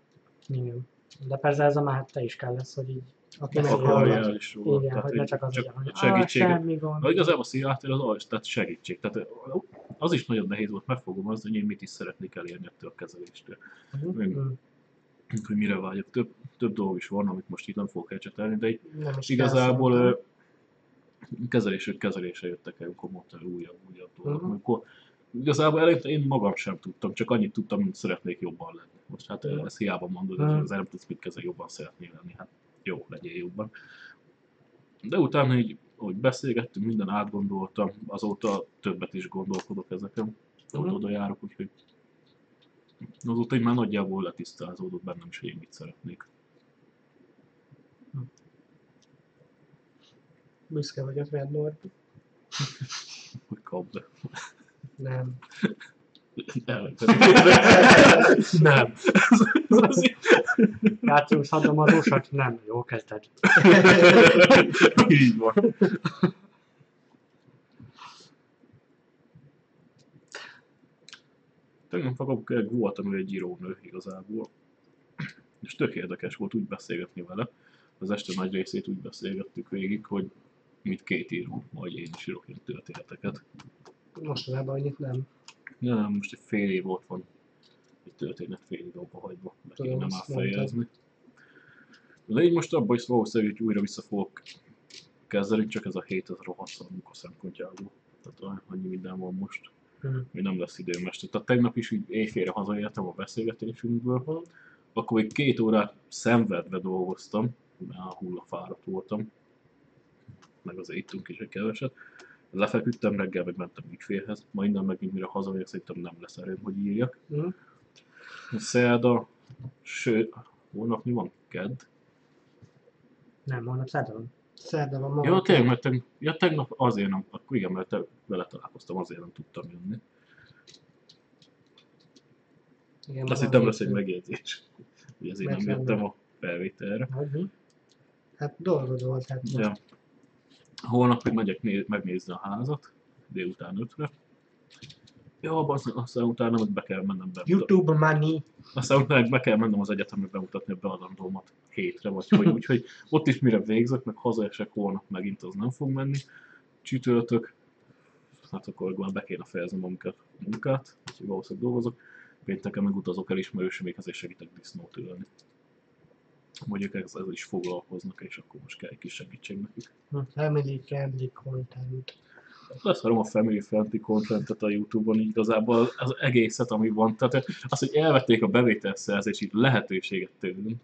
Igen. De persze ez a már te is kell lesz, hogy így, Aki. Akarjál is róla. igen, tehát, hogy ne csak az hogy ah, segítséget. semmi gond. Na igazából a Seattle az az, tehát segítség. Tehát az is nagyon nehéz volt megfogalmazni, hogy én mit is szeretnék elérni ettől a kezeléstől. Mhm. Hogy mire vágyok. Több, több dolog is van, amit most itt nem fogok elcsetelni, de így Nem is igazából kezelésről kezelésre jöttek el, amikor mondta, újabb, újabb dolgok. Mhm. Amikor igazából eleinte én magam sem tudtam, csak annyit tudtam, hogy szeretnék jobban lenni. Most hát Mhm. ezt hiába mondod, hogy az nem tudsz mit kezel, jobban szeretnél lenni. Hát jó, legyél jobban. De utána így, ahogy beszélgettünk, minden átgondoltam, azóta többet is gondolkodok ezeken, Mhm. uh oda járok, úgyhogy azóta így már nagyjából letisztázódott bennem is, hogy én mit szeretnék. Büszke vagyok rád, Norbi. Hogy kap be. Nem. Nem. Játszunk szadomadósat? Nem, jó kezded. Így van. Tegnap fogok voltam ő egy írónő igazából. És tök érdekes volt úgy beszélgetni vele. Az este nagy részét úgy beszélgettük végig, hogy mit két író, vagy én is írok ilyen történeteket. Mostanában annyit nem. Nem, most egy fél év ott van egy történet fél év abba hagyva, Tudom, kéne már fejezni. De így most abban is valószínűleg hogy újra vissza fogok kezdeni, csak ez a hét az rohadt szar munka szempontjából. Tehát annyi minden van most, Mhm. hogy nem lesz időm este. Tehát tegnap is így éjfélre hazaértem a beszélgetésünkből, akkor még két órát szenvedve dolgoztam, mert a hullafáradt voltam, meg az ittunk is egy keveset. Lefeküdtem reggel, meg mentem ügyfélhez, ma innen megint mire hazamegyek, szerintem nem lesz erőm, hogy írjak. Mhm. Szerda, sőt, holnap mi van? Kedd? Nem, holnap szerdán. Szerda van ma. Ja, tényleg, mert tegnap, ja, tegnap azért nem, akkor igen, mert te vele találkoztam, azért nem tudtam jönni. Igen, azt hittem van lesz egy megjegyzés. Hogy ezért nem jöttem a felvételre. Mi? Hát dolgod volt, hát most. Holnap még megyek né- megnézni a házat, délután ötre. Ja, aztán, aztán utána meg be kell mennem be. YouTube money. Aztán utána be kell mennem az egyetemre bemutatni a beadandómat hétre, vagy hogy, úgyhogy ott is mire végzek, meg hazaesek holnap megint az nem fog menni. Csütörtök, hát akkor már be kéne fejeznem a munkát, munkát úgyhogy valószínűleg dolgozok. Pénteken meg utazok el ismerősömékhez és segítek disznót ülni. Mondjuk ezzel is foglalkoznak, és akkor most kell egy kis segítség nekik. Family friendly content. leszarom a family friendly contentet a Youtube-on így igazából az egészet, ami van. Tehát az, hogy elvették a bevételszerzési lehetőséget tőlünk.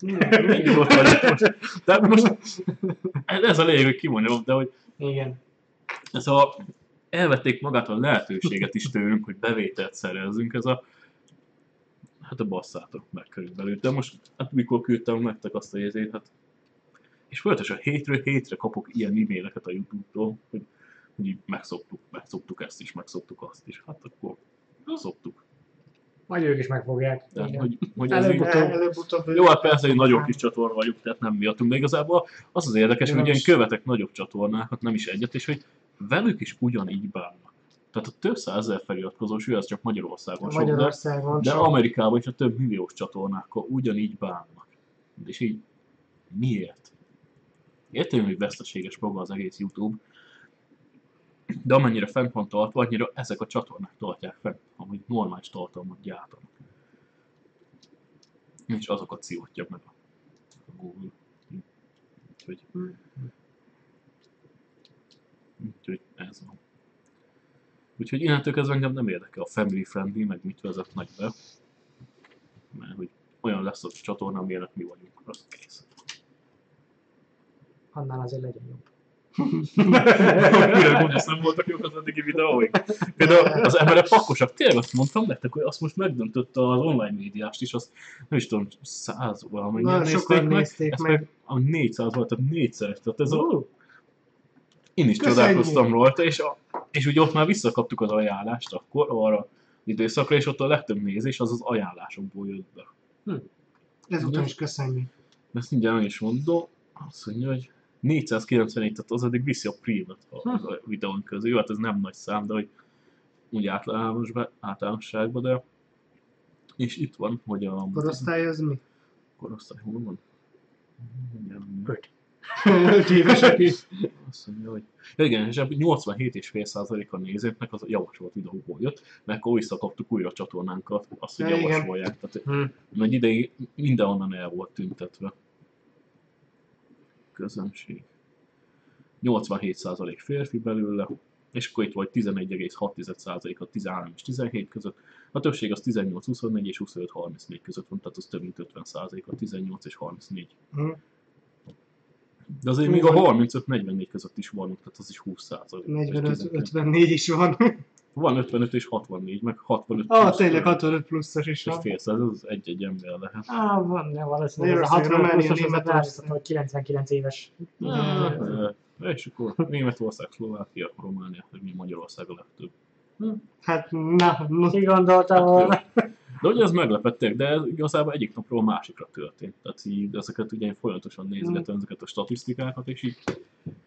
Így volt vagyok most. De most ez a lényeg, hogy kimondjam, de hogy Igen. ez a, elvették magát a lehetőséget is tőlünk, hogy bevételt szerezzünk, ez a hát a basszátok meg körülbelül. De most, hát mikor küldtem nektek azt a jegyzét, hát és folyamatosan hétről hétre kapok ilyen e-maileket a Youtube-tól, hogy, hogy így megszoktuk, megszoktuk ezt is, megszoktuk azt is. Hát akkor szoktuk. Majd ők is megfogják. Tehát, Igen. hogy, hogy Előbb-utóbb. Előbb-utóbb. jó, hát persze, hogy nagyobb kis csatorna vagyunk, tehát nem miattunk, de igazából az az érdekes, Én hogy én követek nagyobb csatornákat, nem is egyet, és hogy velük is ugyanígy bánnak. Tehát a több százezer feliratkozós, ő az csak Magyarországon sok, de, Magyarországon de. Amerikában is a több milliós csatornákkal ugyanígy bánnak. És így miért? Értem, hogy veszteséges maga az egész YouTube, de amennyire fent van tartva, annyira ezek a csatornák tartják fent, amik normális tartalmat gyártanak. És azokat szívotja meg a a Google. Úgyhogy, úgyhogy ez van. Úgyhogy innentől kezdve engem nem érdekel a family friendly, meg mit vezetnek be. Mert hogy olyan lesz a csatorna, amilyenek mi vagyunk, az kész. Annál azért legyen jobb. Mire gondolsz, nem voltak jók az eddigi videóik? Például az emberek pakosak, tényleg azt mondtam nektek, hogy azt most megdöntötte az online médiást is, azt nem is tudom, száz valamennyien nézték meg, nézték ezt meg. meg a 400 volt, tehát négyszeres, tehát ez a, Ú, én is Köszönjük! csodálkoztam rajta, és, a, és ugye ott már visszakaptuk az ajánlást akkor arra az időszakra, és ott a legtöbb nézés az az ajánlásokból jött be. Ezután is köszönjük. Ezt mindjárt meg is mondom, azt mondja, hogy 494, tehát az eddig viszi a prímet a, a videón közül. Jó, hát ez nem nagy szám, de hogy úgy általános, általánosságban, de és itt van, hogy a Korosztály az mi? korosztály hol van? Mindjárt, mindjárt. Öt. Öt évesek is. Azt mondja, hogy ja, igen, és ebből 87,5% a nézőknek az a javasolt videóból jött, mert akkor visszakaptuk újra a csatornánkat, azt, hogy Ja, igen. javasolják. Tehát Hm. egy ideig mindenhonnan el volt tüntetve. Közönség. 87% férfi belőle, és akkor itt volt 11,6% a 13 és 17 között. A többség az 18-24 és 25-34 között van, tehát az több mint 50% a 18 és 34. Hm. De azért még a 35-44 között is van, tehát az is 20%. 45-54 is van. Van 55 és 64, meg 65 Ah, plusz, tényleg 65 pluszos is van. fél száz, az egy-egy ember lehet. Á, van, de valószínűleg ez a 60 Románia, pluszos, az rászok, hogy 99 éves. És akkor Németország, Szlovákia, Románia, hogy mi Magyarország a legtöbb. Hát, na, na. Ki gondolta volna? De ugye ez meglepettek, de ez igazából egyik napról a másikra történt. Tehát így ezeket ugye én folyamatosan nézgetem ezeket a statisztikákat, és így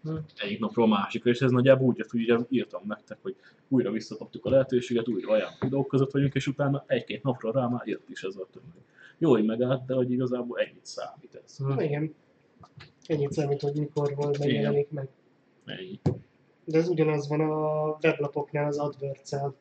Hm. egyik napról a másikra, és ez nagyjából úgy hogy ugye írtam nektek, hogy újra visszakaptuk a lehetőséget, újra olyan videók között vagyunk, és utána egy-két napra rá már jött is ez a tömeg. Jó, hogy megállt, de hogy igazából ennyit számít ez. Hm. Igen. Ennyit számít, hogy mikor volt, megjelenik meg. Ennyi. De ez ugyanaz van a weblapoknál az AdWords-el.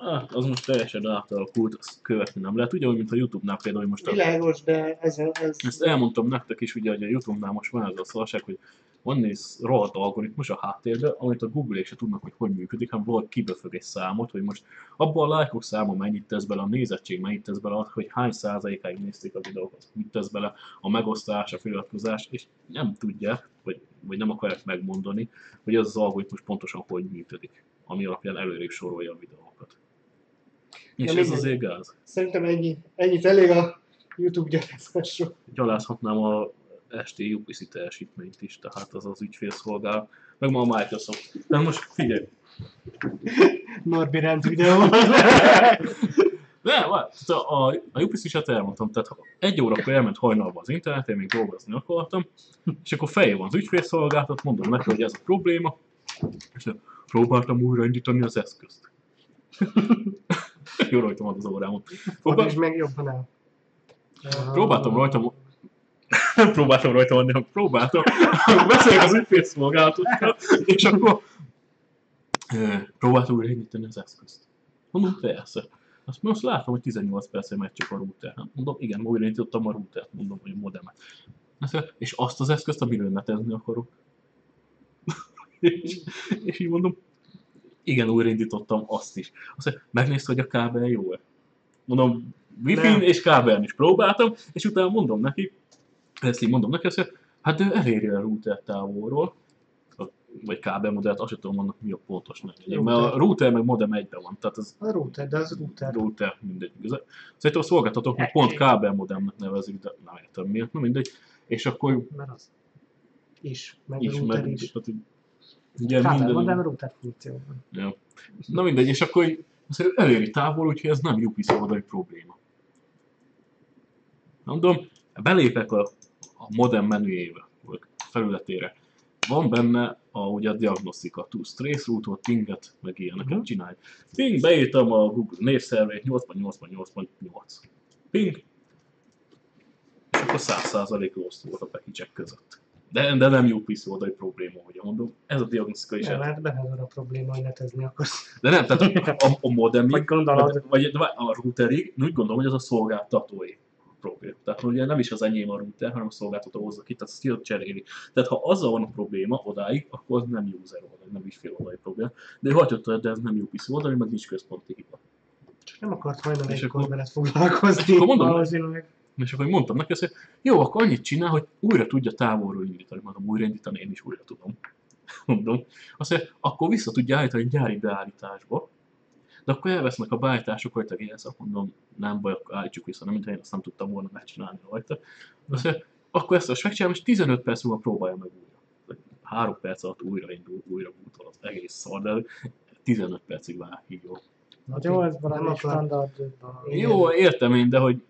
Hát, az most teljesen átalakult, azt követni nem lehet. Ugyanúgy, mint a Youtube-nál például, hogy most a, Világos, de ez, a- ez ezt elmondtam nektek is, ugye, hogy a Youtube-nál most van ez a szarság, hogy van néz rohadt algoritmus a háttérben, amit a google se tudnak, hogy hogy működik, hanem valaki kiböfög egy számot, hogy most abban a lájkok száma mennyit tesz bele, a nézettség mennyit tesz bele, hogy hány százalékáig nézték a videókat, mit tesz bele, a megosztás, a feliratkozás, és nem tudják, vagy, vagy nem akarják megmondani, hogy ez az algoritmus pontosan hogy működik, ami alapján előrébb sorolja a videókat. És ez azért gáz. szerintem ennyi, ennyit elég a YouTube gyarázásról. gyalázhatnám a esti UPC teljesítményt is, tehát az az ügyfélszolgál, meg ma a Microsoft. De most figyelj, Norbi rend videó. tehát a, a, a UPC-set elmondtam, tehát egy órakor elment hajnalba az internet, én még dolgozni akartam, és akkor fején van az ügyfélszolgáltat, mondom neki, hogy ez a probléma, és próbáltam újraindítani az eszközt. Jó rajtam ad az órámon. Próbál, Fordítsd meg jobban el. próbáltam rajta nem próbáltam rajta adni, hanem próbáltam. Beszélek az ügyfélszolgálatokkal, és akkor próbáltam újraindítani az eszközt. Mondom, persze. Azt most látom, hogy 18 percre megy csak a router. Hát Mondom, igen, újraindítottam a routert, mondom, hogy a modemet. És azt az eszközt, amiről netezni akarok. és, és így mondom, igen, újraindítottam azt is. Azt mondja, megnézte, hogy a kábel jó-e. Mondom, wifi és kábelen is próbáltam, és utána mondom neki, ezt így mondom neki, azt mondja, hát ő eléri a router távolról, a- vagy kábelmodellt, azt sem tudom mondani, mi a pontos neve. Mert a router meg modem egyben van, tehát az A router, de az router. router, mindegy. Szerintem a szolgáltatók meg pont kábelmodemnek nevezik, de nem értem miért, na mindegy. És akkor Mert az. Is, meg a is, router meg, is. tehát, ugye Kábel minden, modem router funkcióban. Ja. Na mindegy, és akkor mondja, eléri távol, úgyhogy ez nem UPC oldali probléma. Mondom, belépek a, a modem menüjébe, vagy felületére. Van benne a, ugye a diagnosztika, tudsz trace routot, pinget, meg ilyeneket Mhm. csinálj. Ping, beírtam a Google névszervét 88.8.8. Ping, és akkor 100% lost volt a package között. De, de nem UPC oldali probléma, hogy mondom. Ez a diagnosztika is Nem, hát van a probléma, hogy netezni akarsz. de nem, tehát a, a, a modemig, Hogy gondolod? vagy, vagy a routerig, úgy gondolom, hogy az a szolgáltatói. probléma. Tehát ugye nem is az enyém a router, hanem a szolgáltató hozza ki, tehát azt ki cseréli. Tehát ha azzal van a probléma odáig, akkor az nem user oldal, nem is fél oldali probléma. De hagyott, de ez nem UPC oldali, meg nincs központi hiba. Csak nem akart hajnal És egykor akkor- veled foglalkozni. akkor mondom, Valószínűleg. És akkor mondtam neki azt, hogy jó, akkor annyit csinál, hogy újra tudja távolról indítani. Mondom, újra indítani, én is újra tudom. Mondom. Azt mondja, akkor vissza tudja állítani gyári beállításba. De akkor elvesznek a beállítások rajta GSZ, mondom, nem baj, akkor állítsuk vissza, nem, mint én azt nem tudtam volna megcsinálni rajta. Azt mondja, akkor ezt most megcsinálom, és 15 perc múlva próbálja meg újra. 3 perc alatt újra indul, újra bútol az egész szar, de 15 percig vágja. jó. Hát jó, ez Nem valami standard. Jó, értem én, de hogy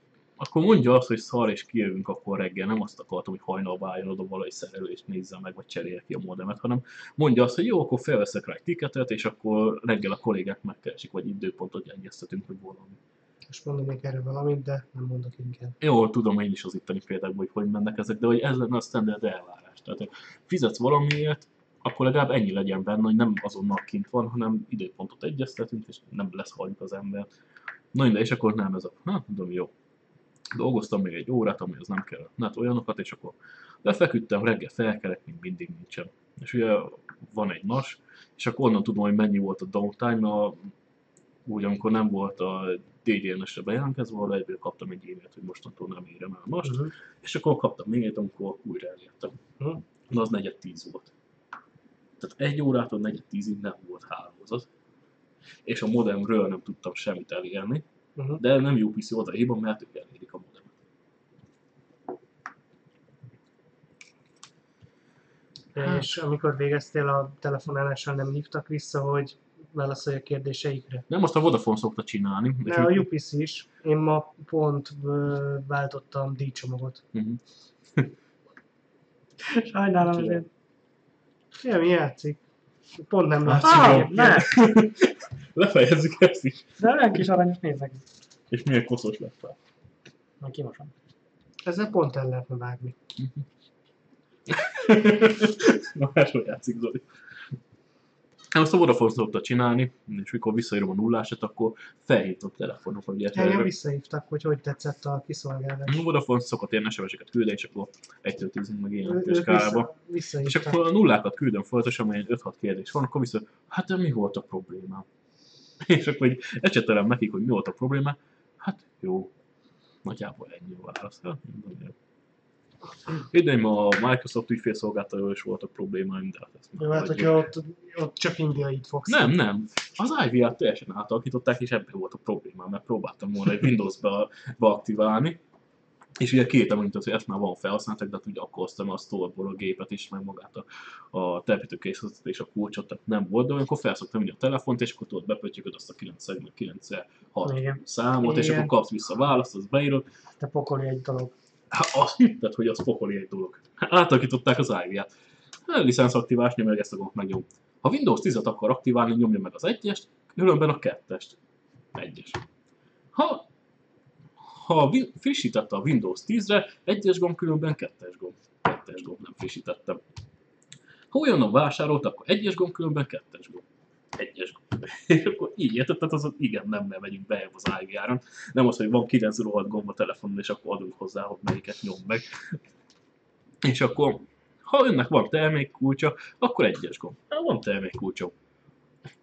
akkor mondja azt, hogy szar és kijövünk akkor reggel, nem azt akartam, hogy hajnalba álljon oda valahogy szerelő és nézze meg, vagy cserélje ki a modemet, hanem mondja azt, hogy jó, akkor felveszek rá egy tiketet, és akkor reggel a kollégák megkeresik, vagy időpontot egyeztetünk, hogy valami. Most mondom még erről valamit, de nem mondok inkább. Jó, tudom én is az itteni példákból, hogy hogy mennek ezek, de hogy ez lenne a standard elvárás. Tehát, fizetsz valamiért, akkor legalább ennyi legyen benne, hogy nem azonnal kint van, hanem időpontot egyeztetünk, és nem lesz az ember. Na minden, és akkor nem ez a, hát mondom, jó. Dolgoztam még egy órát, amihez nem kell, hát olyanokat, és akkor lefeküdtem, reggel felkelek, még mindig nincsen. És ugye van egy nas, és akkor onnan tudom, hogy mennyi volt a downtime, a, úgy amikor nem volt a DDNS-re bejelentkezve, ahol egyből kaptam egy e-mailt, hogy mostantól nem érem el nast, Uh-huh. és akkor kaptam még egy, amikor újra elértem. Hm. Na, az negyed tíz volt. Tehát egy órától negyed tízig nem volt hálózat. És a modemről nem tudtam semmit elérni, Uh-huh. de nem UPC oldalában, mert ők elérik a modemet. És amikor végeztél a telefonálással, nem hívtak vissza, hogy válaszolj a kérdéseikre? Nem, most a Vodafone szokta csinálni. De a UPC is. Én ma pont ö, váltottam díjcsomagot. Mhm. Sajnálom azért. Ja, mi játszik? Pont nem látszik. szigorú. ne! Lefejezzük ezt is. De olyan kis aranyos nézek. És milyen koszos lett fel. Majd kimosom. Ezzel pont el lehetne vágni. Na, máshogy játszik Zoli. Hát Azt a Vodafone szokta csinálni, és mikor visszaírom a nullásat, akkor felhívom telefonon, hogy Engem visszahívtak, hogy hogy tetszett a kiszolgálás. A Vodafone szokott ilyen SMS-eket küldeni, és akkor 1 10 meg skálába. vissza- És akkor a nullákat küldöm folyamatosan, amelyen 5-6 kérdés van, akkor vissza, hát mi volt a probléma? És akkor így ecsetelem nekik, hogy mi volt a probléma. Hát jó, nagyjából ennyi a válasz. Idén a Microsoft ügyfélszolgáltatóval is voltak problémáim, de hát ezt Jó, hát hogyha ott, ott csak indiait fogsz. Nem, nem. Az IVR-t teljesen átalakították, és ebben volt a probléma, mert próbáltam volna egy Windows-ba beaktiválni, és ugye két említett, hogy ezt már van felhasználtak, de hát ugye akkor hoztam a store a gépet is, meg magát a, a telepítőkészletet és a kulcsot, tehát nem volt, de olyankor felszoktam ugye a telefont, és akkor tudod bepöttyököd azt a 9 meg 9 6 Igen. számot, és akkor kapsz vissza választ, az beírod. Te pokoli egy dolog. Azt hitted, hogy az pokoli egy dolog. Hát Átalakították az IV-ját. Hát, licensz aktiválás, nyomja meg ezt a gombot, megnyom. Ha Windows 10-et akar aktiválni, nyomja meg az egyest, különben a kettest. Egyes. Ha, ha frissítette a Windows 10-re, egyes gomb, különben kettes gomb. Kettes gomb, nem frissítettem. Ha olyan vásárolt, akkor egyes gomb, különben kettes gomb. Egyes gomb. És akkor így érted, az igen, nem, nem megyünk be az IV-áron. Nem az, hogy van 9 rohadt gomb a telefonon, és akkor adunk hozzá, hogy melyiket nyom meg. És akkor, ha önnek van termékkulcsa, akkor egyes gomb. Ha van termékkulcsa,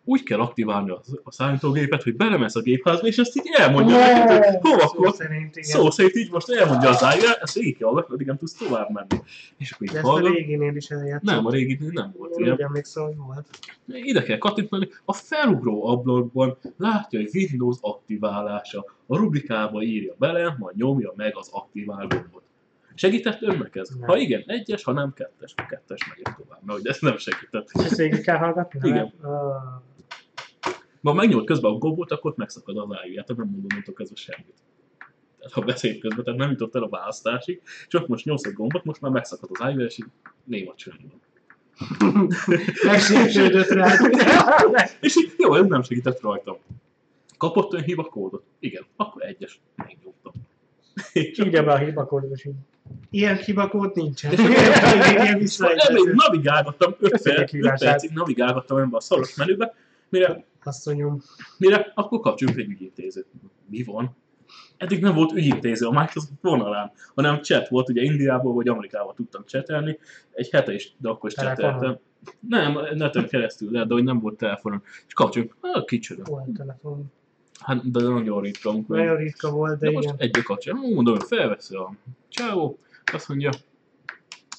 úgy kell aktiválni a, a számítógépet, hogy belemész a gépházba, és ezt így elmondja neked, hogy hova Szó akkor szerint, igen. Szó szerint így most elmondja az ájjel, ezt így kell hallgatni, addig nem tudsz tovább menni. És akkor így De ezt a hallgat. réginél is eljátszott. Nem, a régi nem volt Én ilyen. úgy emlékszem, hogy volt. Ide kell kattintani, a felugró ablakban látja, hogy Windows aktiválása. A rubrikába írja bele, majd nyomja meg az aktivál gombot. Segített önnek ez? Nem. Ha igen, egyes, ha nem, kettes. Ha kettes, megyek tovább, mert hogy ez nem segített. Ezt végig kell hallgatni? Igen. nem? Ha megnyomod közben a gombot, akkor megszakad az ájúját, tehát nem mondom mondtok közben semmit. Tehát ha beszéd közben, tehát nem jutott el a választásig, csak most nyomsz a gombot, most már megszakad az ájúja, és így néma csönd van. Megsértődött rá. És így, jó, ez nem segített rajtam. Kapott ön hiba kódot? Igen, akkor egyes. Megnyomtam. Írja be a hibakódot, és így. Ilyen hibakód nincsen. És Ilyen Elég navigálgattam, 5 perc, Köszönjük öt hívását. percig navigálgattam ebbe a szaros menübe, mire, Asszonyom. mire akkor kapcsoljuk egy ügyintézőt. Mi van? eddig nem volt ügyintéző a Microsoft vonalán, hanem chat volt, ugye Indiából vagy Amerikából tudtam csetelni, egy hete is, de akkor is Telefonon? cseteltem. Nem, neten keresztül, de, de hogy nem volt telefonon. És kapcsoljuk, ah, kicsoda. Volt telefon. Hát, de nagyon ritka, amikor Nagyon ritka volt, de, de most igen. egy kapcsol. Mondom, hogy felveszi a csávó, azt mondja,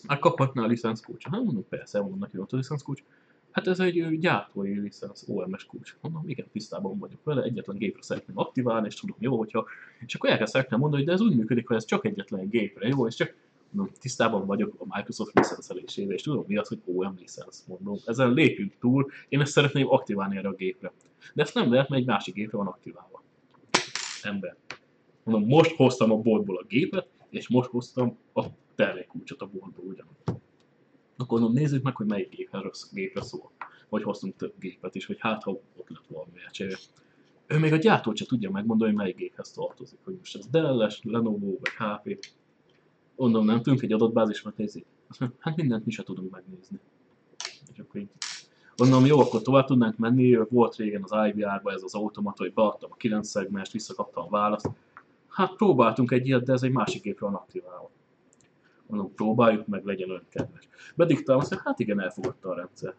hát kaphatná a licensz kulcsot. Hát mondom, persze, mondom neki, ott a licensz kulcs. Hát ez egy gyártói licensz OMS kulcs. Mondom, igen, tisztában vagyok vele, egyetlen gépre szeretném aktiválni, és tudom, jó, hogyha... És akkor elkezdtek nekem mondani, hogy de ez úgy működik, hogy ez csak egyetlen egy gépre, jó, és csak mondom, tisztában vagyok a Microsoft licenszelésével, és tudom mi az, hogy OM licensz, mondom. Ezen lépjünk túl, én ezt szeretném aktiválni erre a gépre. De ezt nem lehet, mert egy másik gépre van aktiválva. Ember. Mondom, most hoztam a boltból a gépet, és most hoztam a termékkulcsot a boltból ugyanúgy. Mondom, nézzük meg, hogy melyik gépre, gépre szól. Vagy hoztunk több gépet is, hogy hát ha ott lett valami elcserél. Ő még a gyártót se tudja megmondani, hogy melyik géphez tartozik. Hogy most ez Dell-es, Lenovo vagy HP. Mondom, nem tudunk egy adatbázismat nézni. Hát mindent mi se tudunk megnézni. És akkor így Mondom, jó, akkor tovább tudnánk menni, volt régen az IVR-ba ez az automata, hogy beadtam a 9 szegmest, visszakaptam a választ. Hát próbáltunk egy ilyet, de ez egy másik gépre van aktiválva. Mondom, próbáljuk meg, legyen olyan kedves. Bediktálom, azt mondja, hát igen, elfogadta a rendszer.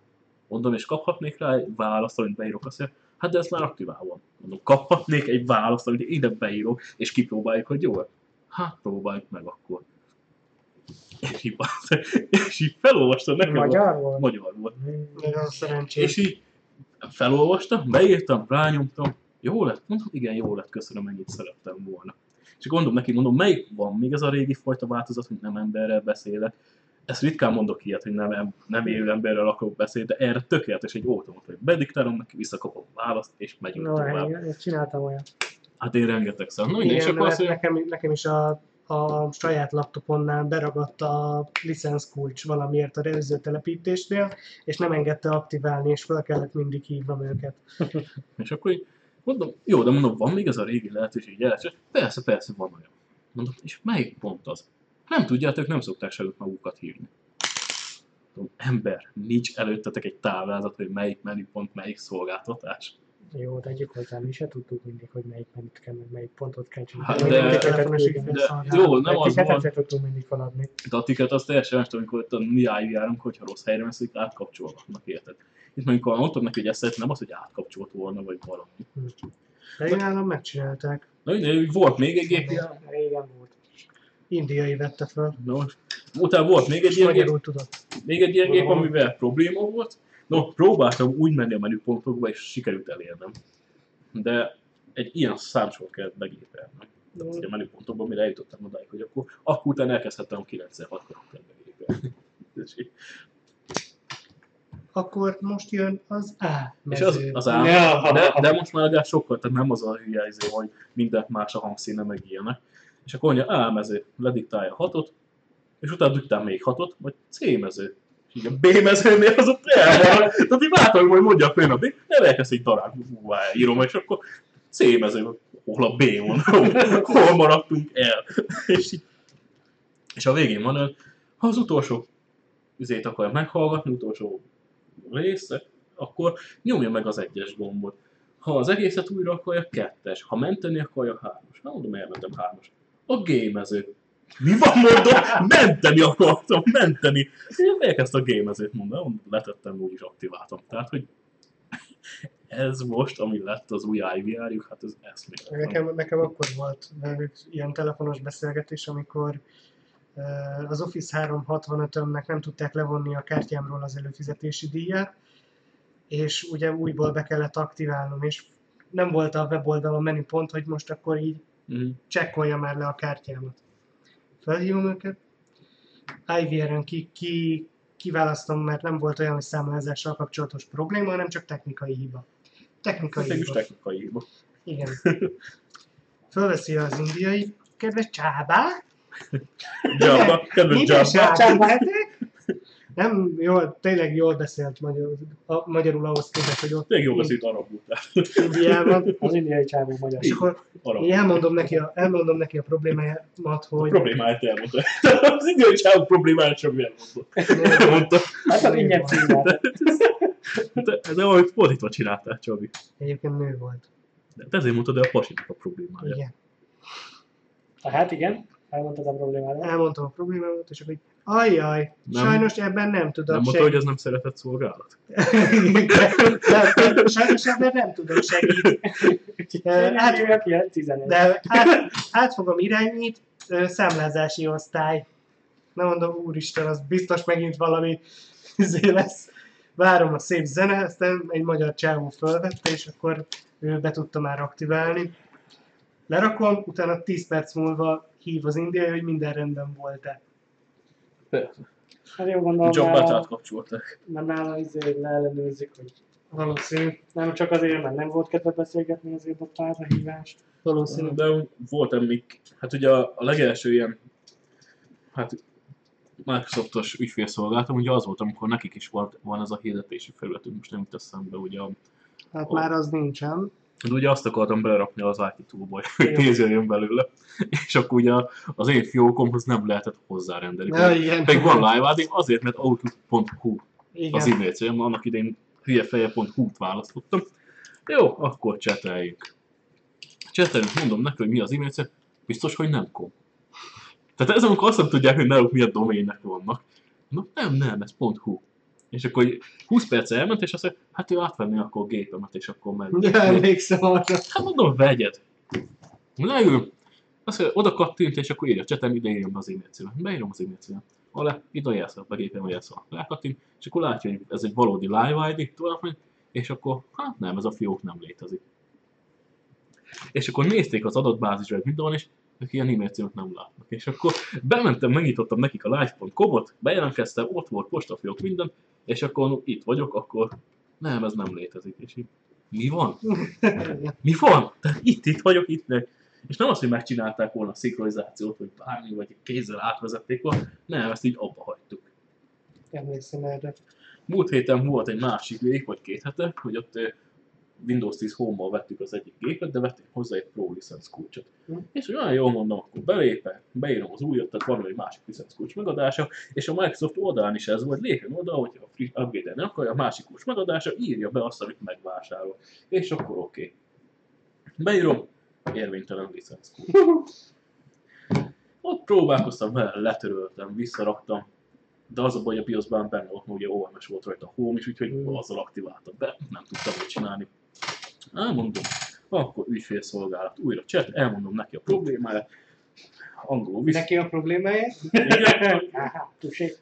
Mondom, és kaphatnék rá egy választ, amit beírok, azt mondja, hát de ez már aktiválva van. Mondom, kaphatnék egy választ, amit ide beírok, és kipróbáljuk, hogy jó Hát próbáljuk meg akkor. És így, és így felolvastam nekem. a- Magyar volt? Magyar volt. Nagyon szerencsés. És így felolvastam, beírtam, rányomtam, jó lett? Mondom, igen, jó lett, köszönöm, ennyit szerettem volna. És gondolom neki, mondom, melyik van még ez a régi fajta változat, hogy nem emberrel beszélek. Ezt ritkán mondok ilyet, hogy nem, nem élő emberrel akarok beszélni, de erre tökéletes egy automat, hogy bediktálom neki, visszakapom a választ, és megyünk No, tovább. én, én csináltam olyan. Hát én rengeteg szám. Na, mindegy, és akkor azt mondja, nekem, nekem is a, a saját laptoponnál beragadt a licensz kulcs valamiért a előző telepítésnél, és nem engedte aktiválni, és fel kellett mindig hívnom őket. És akkor mondom, jó, de mondom, van még ez a régi lehetőség, elcső? Persze, persze, van olyan. Mondom, és melyik pont az? Nem tudjátok, nem szokták ők magukat hívni. Mondom, ember, nincs előttetek egy táblázat, hogy melyik menüpont, melyik szolgáltatás. Jó, tegyük hozzá, mi se tudtuk mindig, hogy melyik menüt kell, meg melyik pontot kell csinálni. Hát de- küldeni. ügyfélszolgálat. De jó, nem Egy az van, se tudtunk mindig feladni. de a tiket azt teljesen más, amikor ott a mi járunk, hogyha rossz helyre veszik, átkapcsolgatnak, érted? Itt mondjuk, ha mondtam neki, hogy ezt nem az, hogy átkapcsolt volna, vagy valami. De én nálam megcsinálták. Na, volt még egy gép, Régen volt. Indiai vette fel, no, utána volt még egy és ilyen gép. Még egy ilyen gép, amivel probléma volt. No, próbáltam úgy menni a menüpontokba, és sikerült elérnem. De egy ilyen számsort kellett begépelni. Tehát hogy a menüpontokban, mire eljutottam odáig, hogy akkor, akkor utána elkezdhettem 96 karaktert begépelni. Akkor most jön az A És az, az ám, Ja. de, de, most már legalább sokkal, tehát nem az a hülye izé, hogy mindent más a hangszíne, meg ilyenek. És akkor mondja, A mező, lediktálja hatot, és utána diktál még hatot, vagy C mező. Így a B mezőnél az ott el van. Tehát így látom, hogy mondja a főn a B, nem elkezd egy darál, hú, írom, és akkor C mező, hol a B van, hol, maradtunk el. És, így, és a végén van, ha az utolsó üzét akarja meghallgatni, utolsó része, akkor nyomja meg az egyes gombot. Ha az egészet újra akarja, kettes. Ha menteni akarja, hármas. Hát mondom, elmentem hármas. A gémező. Mi van, mondom? Menteni akartam, menteni. Én elkezdte a gémezőt mondani, mondom, letettem, úgyis aktiváltam. Tehát, hogy ez most, ami lett az új IVR-juk, hát ez eszméletlen. Nekem, nekem akkor volt velük ilyen telefonos beszélgetés, amikor eh, az Office 365-ömnek nem tudták levonni a kártyámról az előfizetési díját, és ugye újból be kellett aktiválnom, és nem volt a weboldalon menüpont, hogy most akkor így Mhm. csekkolja már le a kártyámat. Felhívom őket, IVR-en ki, ki, kiválasztom, mert nem volt olyan, hogy számlázással kapcsolatos probléma, hanem csak technikai hiba. Technikai Ez hiba. technikai hiba. Igen. Fölveszi az indiai, kedves csábá, Jabba, kedves minden Jabba. Nem, jól, tényleg jól beszélt magyar, a, magyarul ahhoz képest, hogy ott Tényleg jó beszélt arabul, tehát Indiában. Az indiai csávó magyar. És akkor arab. én elmondom neki a, elmondom neki a problémáját, A hogy problémáját elmondta. Az indiai csávó problémáját sem elmondta. Elmondta. Hát az ingyen címát. De, de ahogy fordítva csináltál, Csabi. egyébként nő volt. De ezért mondtad el a pasinak a problémáját. Igen. Tehát igen, elmondtad a problémádat. Elmondtam a problémámat, és akkor így, ajjaj, Nem. sajnos ebben nem tudok Nem mondta, hogy ez nem szeretett szolgálat? Nem, Sajnos ebben nem tudok segíteni. Hát, ilyen 11. de át, át fogom irányít, számlázási osztály. Nem mondom, úristen, az biztos megint valami izé lesz. Várom a szép zene, aztán egy magyar csávó fölvette, és akkor ő be tudta már aktiválni. Lerakom, utána 10 perc múlva hív az indiai, hogy minden rendben volt-e. Hát jó gondolom, Jobbát nála, átkapcsolták. mert nála izé leellenőrzik, hogy Valószínű. nem csak azért, mert nem volt kedve beszélgetni, azért dobta át a hívást. Valószínű. De volt még, hát ugye a, a legelső ilyen, hát Microsoftos ügyfélszolgálatom, ugye az volt, amikor nekik is volt, van ez a hirdetési felületünk, most nem jut eszembe, ugye, a- Hát Ó. már az nincsen. De ugye azt akartam belerakni az IT toolba, hogy nézőjön belőle, és akkor ugye az én fiókomhoz nem lehetett hozzárendelni. Ja, igen. Pedig van live azért, mert outlook.hu az e-mail célom, annak idén hülyefeje.hu-t választottam. Jó, akkor cseteljünk. Cseteljünk, mondom neki, hogy mi az e-mail cél, biztos, hogy nem kom. Tehát ez amikor azt nem tudják, hogy náluk milyen doménnek vannak. No, nem, nem, ez .hu. És akkor így 20 perc elment, és azt mondja, hát ő átvenni akkor a gépemet, és akkor meg. Ja, emlékszem arra. Hát mondom, vegyed. Leül, azt mondja, oda kattint, és akkor írja, csetem, ide írjam az e-mail címet. Beírom az e-mail címet. Alá, ide a jelszó, begépem a jelszó. Rákattint, és akkor látja, hogy ez egy valódi live ID, tovább megy, és akkor, hát nem, ez a fiók nem létezik. És akkor nézték az adatbázisra, hogy mit van, és e-mail címet nem látnak. És akkor bementem, megnyitottam nekik a live.com-ot, bejelentkeztem, ott volt postafiók, minden, és akkor itt vagyok, akkor nem, ez nem létezik. És így, mi van? Mi van? Tehát itt, itt vagyok, itt meg. És nem az, hogy megcsinálták volna a szinkronizációt, vagy bármi, vagy kézzel átvezették volna, nem, ezt így abba hagytuk. Emlékszem erre. Múlt héten volt egy másik vég, vagy két hete, hogy ott Windows 10 Home-mal vettük az egyik gépet, de vettünk hozzá egy Pro licensz kulcsot. Hm. És hogy olyan jól mondom, akkor belépek, beírom az újat, tehát van egy másik licensz kulcs megadása, és a Microsoft oldalán is ez volt, lépjen oda, hogy a free upgrade nem akarja, a másik kulcs megadása, írja be azt, amit megvásárol. És akkor oké. Okay. Beírom, érvénytelen licensz kulcs. Ott próbálkoztam vele, letöröltem, visszaraktam, de az a baj, hogy a BIOS-ban benne volt, ugye OMS volt rajta a Home is, úgyhogy Mm. azzal aktiváltam be, nem tudtam mit csinálni. Elmondom, akkor ügyfélszolgálat, újra chat, elmondom neki a problémáját, angolul visz. Neki a problémája? Áhá, tusé.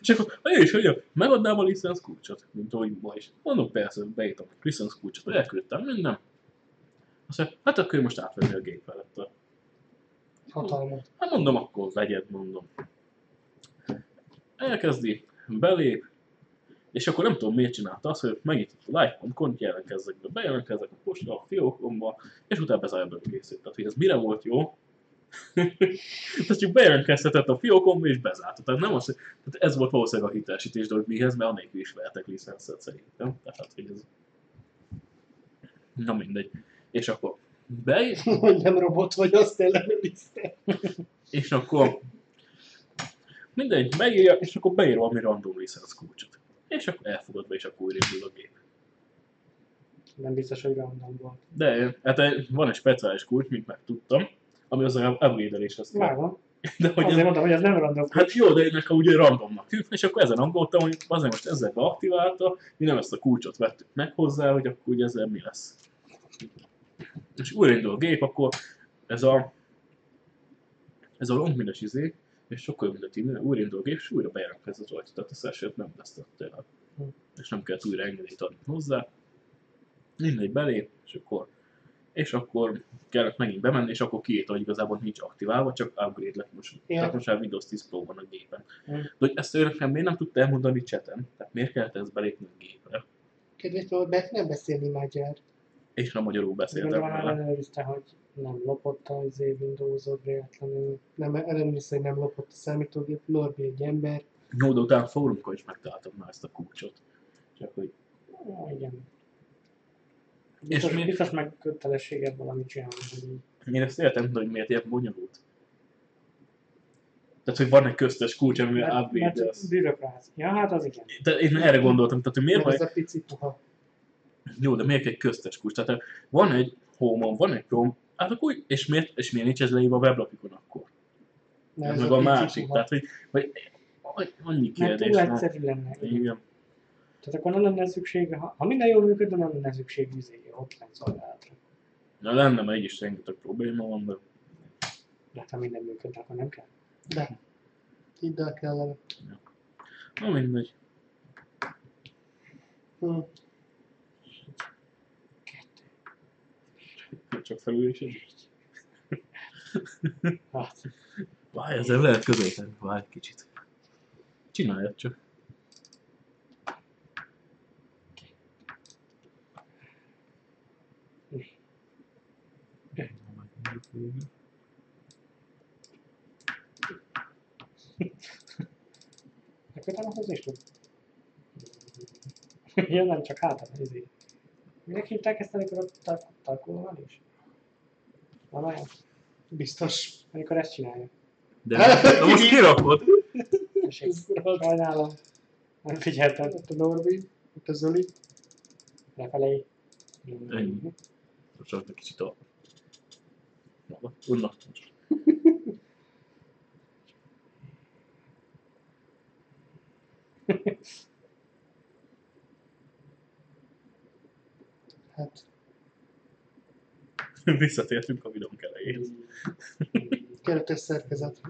Csak akkor, ő is, hogy megadnám a licensz kulcsot, mint ahogy ma is. Mondom, persze, beírtam a licensz kulcsot, elküldtem minden. Azt mondja, hát akkor most átvenni a gép felett. Hatalmat. Hát mondom, akkor vegyed, mondom. Elkezdi, belép, és akkor nem tudom miért csinálta azt, hogy megnyitott a live.com, jelentkezzek be, bejelentkezzek a posta, a fiókomba, és utána bezárja be a készült. Tehát, hogy ez mire volt jó? Tehát csak bejelentkeztetett a fiókomba és bezárta. Tehát nem az, tehát ez volt valószínűleg a hitelesítés dolog mihez, mert anélkül is vehetek licenszet szerintem. Tehát, hogy ez... Na mindegy. És akkor be, Hogy nem robot vagy, azt ellenőrizte. és akkor mindegy, megírja, és akkor beír valami random licensz kulcsot. És akkor elfogadva, és akkor újra a gép. Nem biztos, hogy random volt. De hát van egy speciális kulcs, mint megtudtam, ami az a upgrade-eléshez kell. Vágom. De hogy Azért ez, mondtam, hogy ez nem random. hát jó, de ennek ugye randomnak tűnt, és akkor ezen aggódtam, hogy azért most ezzel beaktiválta, mi nem ezt a kulcsot vettük meg hozzá, hogy akkor ugye ezzel mi lesz. És újra indul a gép, akkor ez a ez a longminus izé, és sokkal jobb, a tímnél, újra indul és újra bejelentkezett rajta, tehát a session nem vesztette el. És nem kellett újra engedélyt adni hozzá. Mindegy belép, és akkor és akkor kellett megint bemenni, és akkor kiírta, hogy igazából nincs aktiválva, csak upgrade lett most. Ja. Tehát most már Windows 10 Pro van a gépen. Hm. De hogy ezt ő nekem miért nem tudta elmondani chaten? Tehát miért kellett ezt belépni a gépre? Kedves volt, be, nem beszélni magyar. És nem magyarul beszéltem vele. hogy nem lopott az Windows-ot véletlenül. Nem, ellenőrizte, hogy nem lopott a számítógép, Norbi egy ember. Jó, de utána fórumkor is megtaláltam már ezt a kulcsot. Csak hogy Ó, igen. Biztos, mi- biztos meg kötelességed valamit csinálni, hogy én ezt értem, hogy miért ilyen bonyolult. Tehát, hogy van egy köztes kulcs, upgrade mert bürokrácia. Ja, hát az igen. De én erre gondoltam, tehát hogy miért van ez a pici puha. Jó, de miért egy köztes kulcs? Tehát van egy home van egy Chrome, Hát akkor, úgy- és miért, és miért nincs ez leírva a weblapjukon akkor? Mert Ez meg a pici másik, tehát hogy, hogy hogy annyi Mert kérdés túl van. egyszerű lenne. Igen. Tehát akkor nem lenne szükség, ha, ha minden jól működne, nem lenne szükség izé, hotline szolgálatra. Na lenne, mert így is rengeteg probléma van, de De hát, ha minden működne, akkor nem kell. De. Hidd el kellene. na mindegy. Hm. Csak felül is ez. Hát, Várj, ezzel lehet közelíteni. Várj egy kicsit. Csináljad csak. utána hozni is tud. ja, nem csak hátra, izé. Minek hívták ezt, amikor ott tar- tarkolóval is? Van olyan? Biztos. Amikor ezt csinálja. De na most kirakod. Sajnálom. Nem figyeltem. Ott a Norbi, ott a Zoli. Lefelé. Ennyi. Csak egy kicsit a... Na, unnak. Hát Visszatértünk a videónk elejéhez. keretes szerkezet.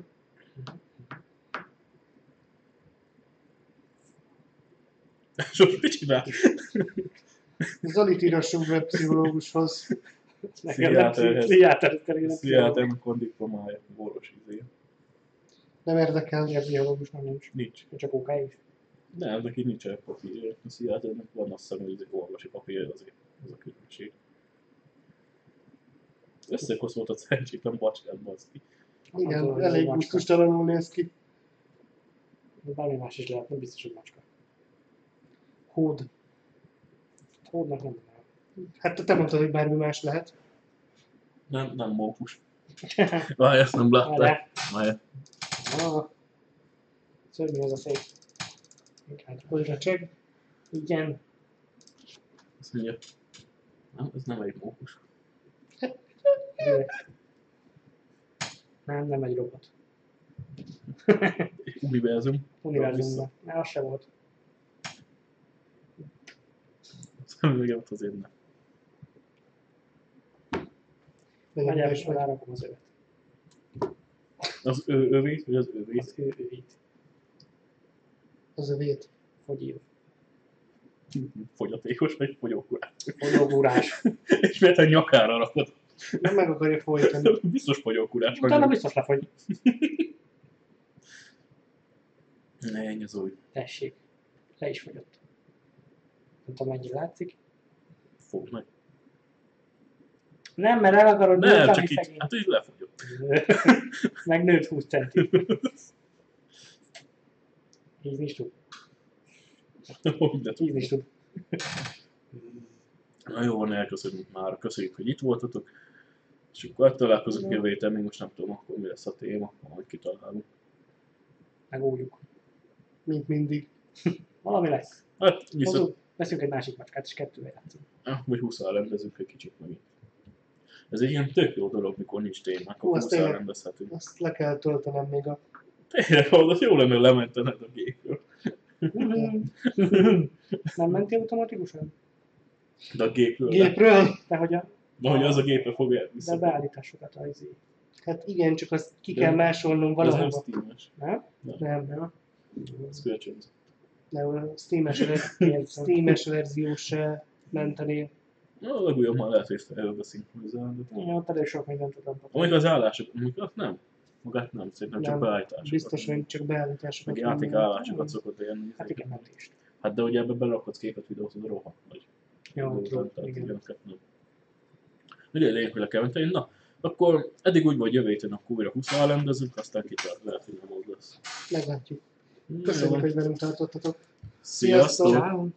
És most mit csinál? Zolit írassunk webpszichológushoz. Pszichiáterhez. Pszichiáterhez kerülnek. Sziátem van diplomája, orvos izé. Nem érdekel. Ilyen pszichológus már nincs. Nincs. Csak OK is. Nem, neki nincs egy papírja. A sziáternek van azt hiszem, hogy orvosi papírja azért. Ez a különbség. Összekoszolt a szerencsétlen bacskát, baszki. Igen, Attól, elég gusztustalanul néz ki. De Bármi más is lehet, nem biztos, hogy macska. Hód. Hódnak nem tudom. Hát te mondtad, hogy bármi más lehet. Nem, nem mókus. Várj, ezt nem láttam. De, Várj. ah, szörnyű az a szék. Inkább. Hogy recseg. Igen. Azt mondja. Nem, ez nem egy mókus. Nem, nem egy robot. Univerzum. Univerzumban. Mert az se volt. Szemüvegemet azért nem. Nagyjából is rárakom az övet. Az ő, övét, vagy az övét? Az ő övét. Az övét. Fogyív. Fogyatékos vagy fogyókurás. Fogyógúrás. És miért a nyakára rakod? Nem meg akarja folytani. Biztos fogyókurás Utána biztos lefogy. Ne, ennyi az új. Tessék. Le is fogyott. Nem tudom, mennyire látszik. Fog meg. Nem, mert el akarod Nem, csak így, szegény. hát így lefogyott. Meg nőtt 20 centi. Hízni is tud. Hogy ne Hízni is tud. Na jó, van, elköszönjük már. Köszönjük, hogy itt voltatok. És akkor találkozunk jövő héten, még most nem tudom, akkor mi lesz a téma, majd kitalálunk. Megújjuk. Mint mindig. Valami lesz. Hát, viszont, Hozunk, veszünk egy másik macskát, és kettővel játszunk. ah, vagy 20 rendezünk egy kicsit megint. Ez egy ilyen tök jó dolog, mikor nincs Hú, akkor az 20 tényleg. rendezhetünk. Azt le kell töltenem még a... Tényleg, az jó lenne, lementened a gépről. Nem mentél automatikusan? De a gépről. Gépről? De hogy a De hogy az a gépe fogja de vissza. beállításokat a izé. Hát igen, csak azt ki De- kell másolnom Ez nem valahova. Steam-es. Nem? Nem, nem. Ez kölcsönző. De a Steam-es, Steam-es verzió se menteni. Na, a legújabb már lehet, hogy felbe szinkronizálni. de- Igen, ott elég sok mindent tudom. Amíg az állások, azt nem. Magát nem, szerintem csak beállításokat. Biztos, hogy csak beállításokat. Meg kell játék menni. állásokat szokott élni. Hát igen, mentést. Hát de ugye ebbe belerakod képet, videót, az rohadt nagy. Jó, tudom, igen. nem. Ugye lényeg, kell menteni. Na, akkor eddig úgy vagy jövő héten akkor újra 20 rendezünk, aztán kitart lehet, hogy nem lesz. Meglátjuk. Köszönjük, hogy velünk tartottatok. Sziasztok! Sziasztok!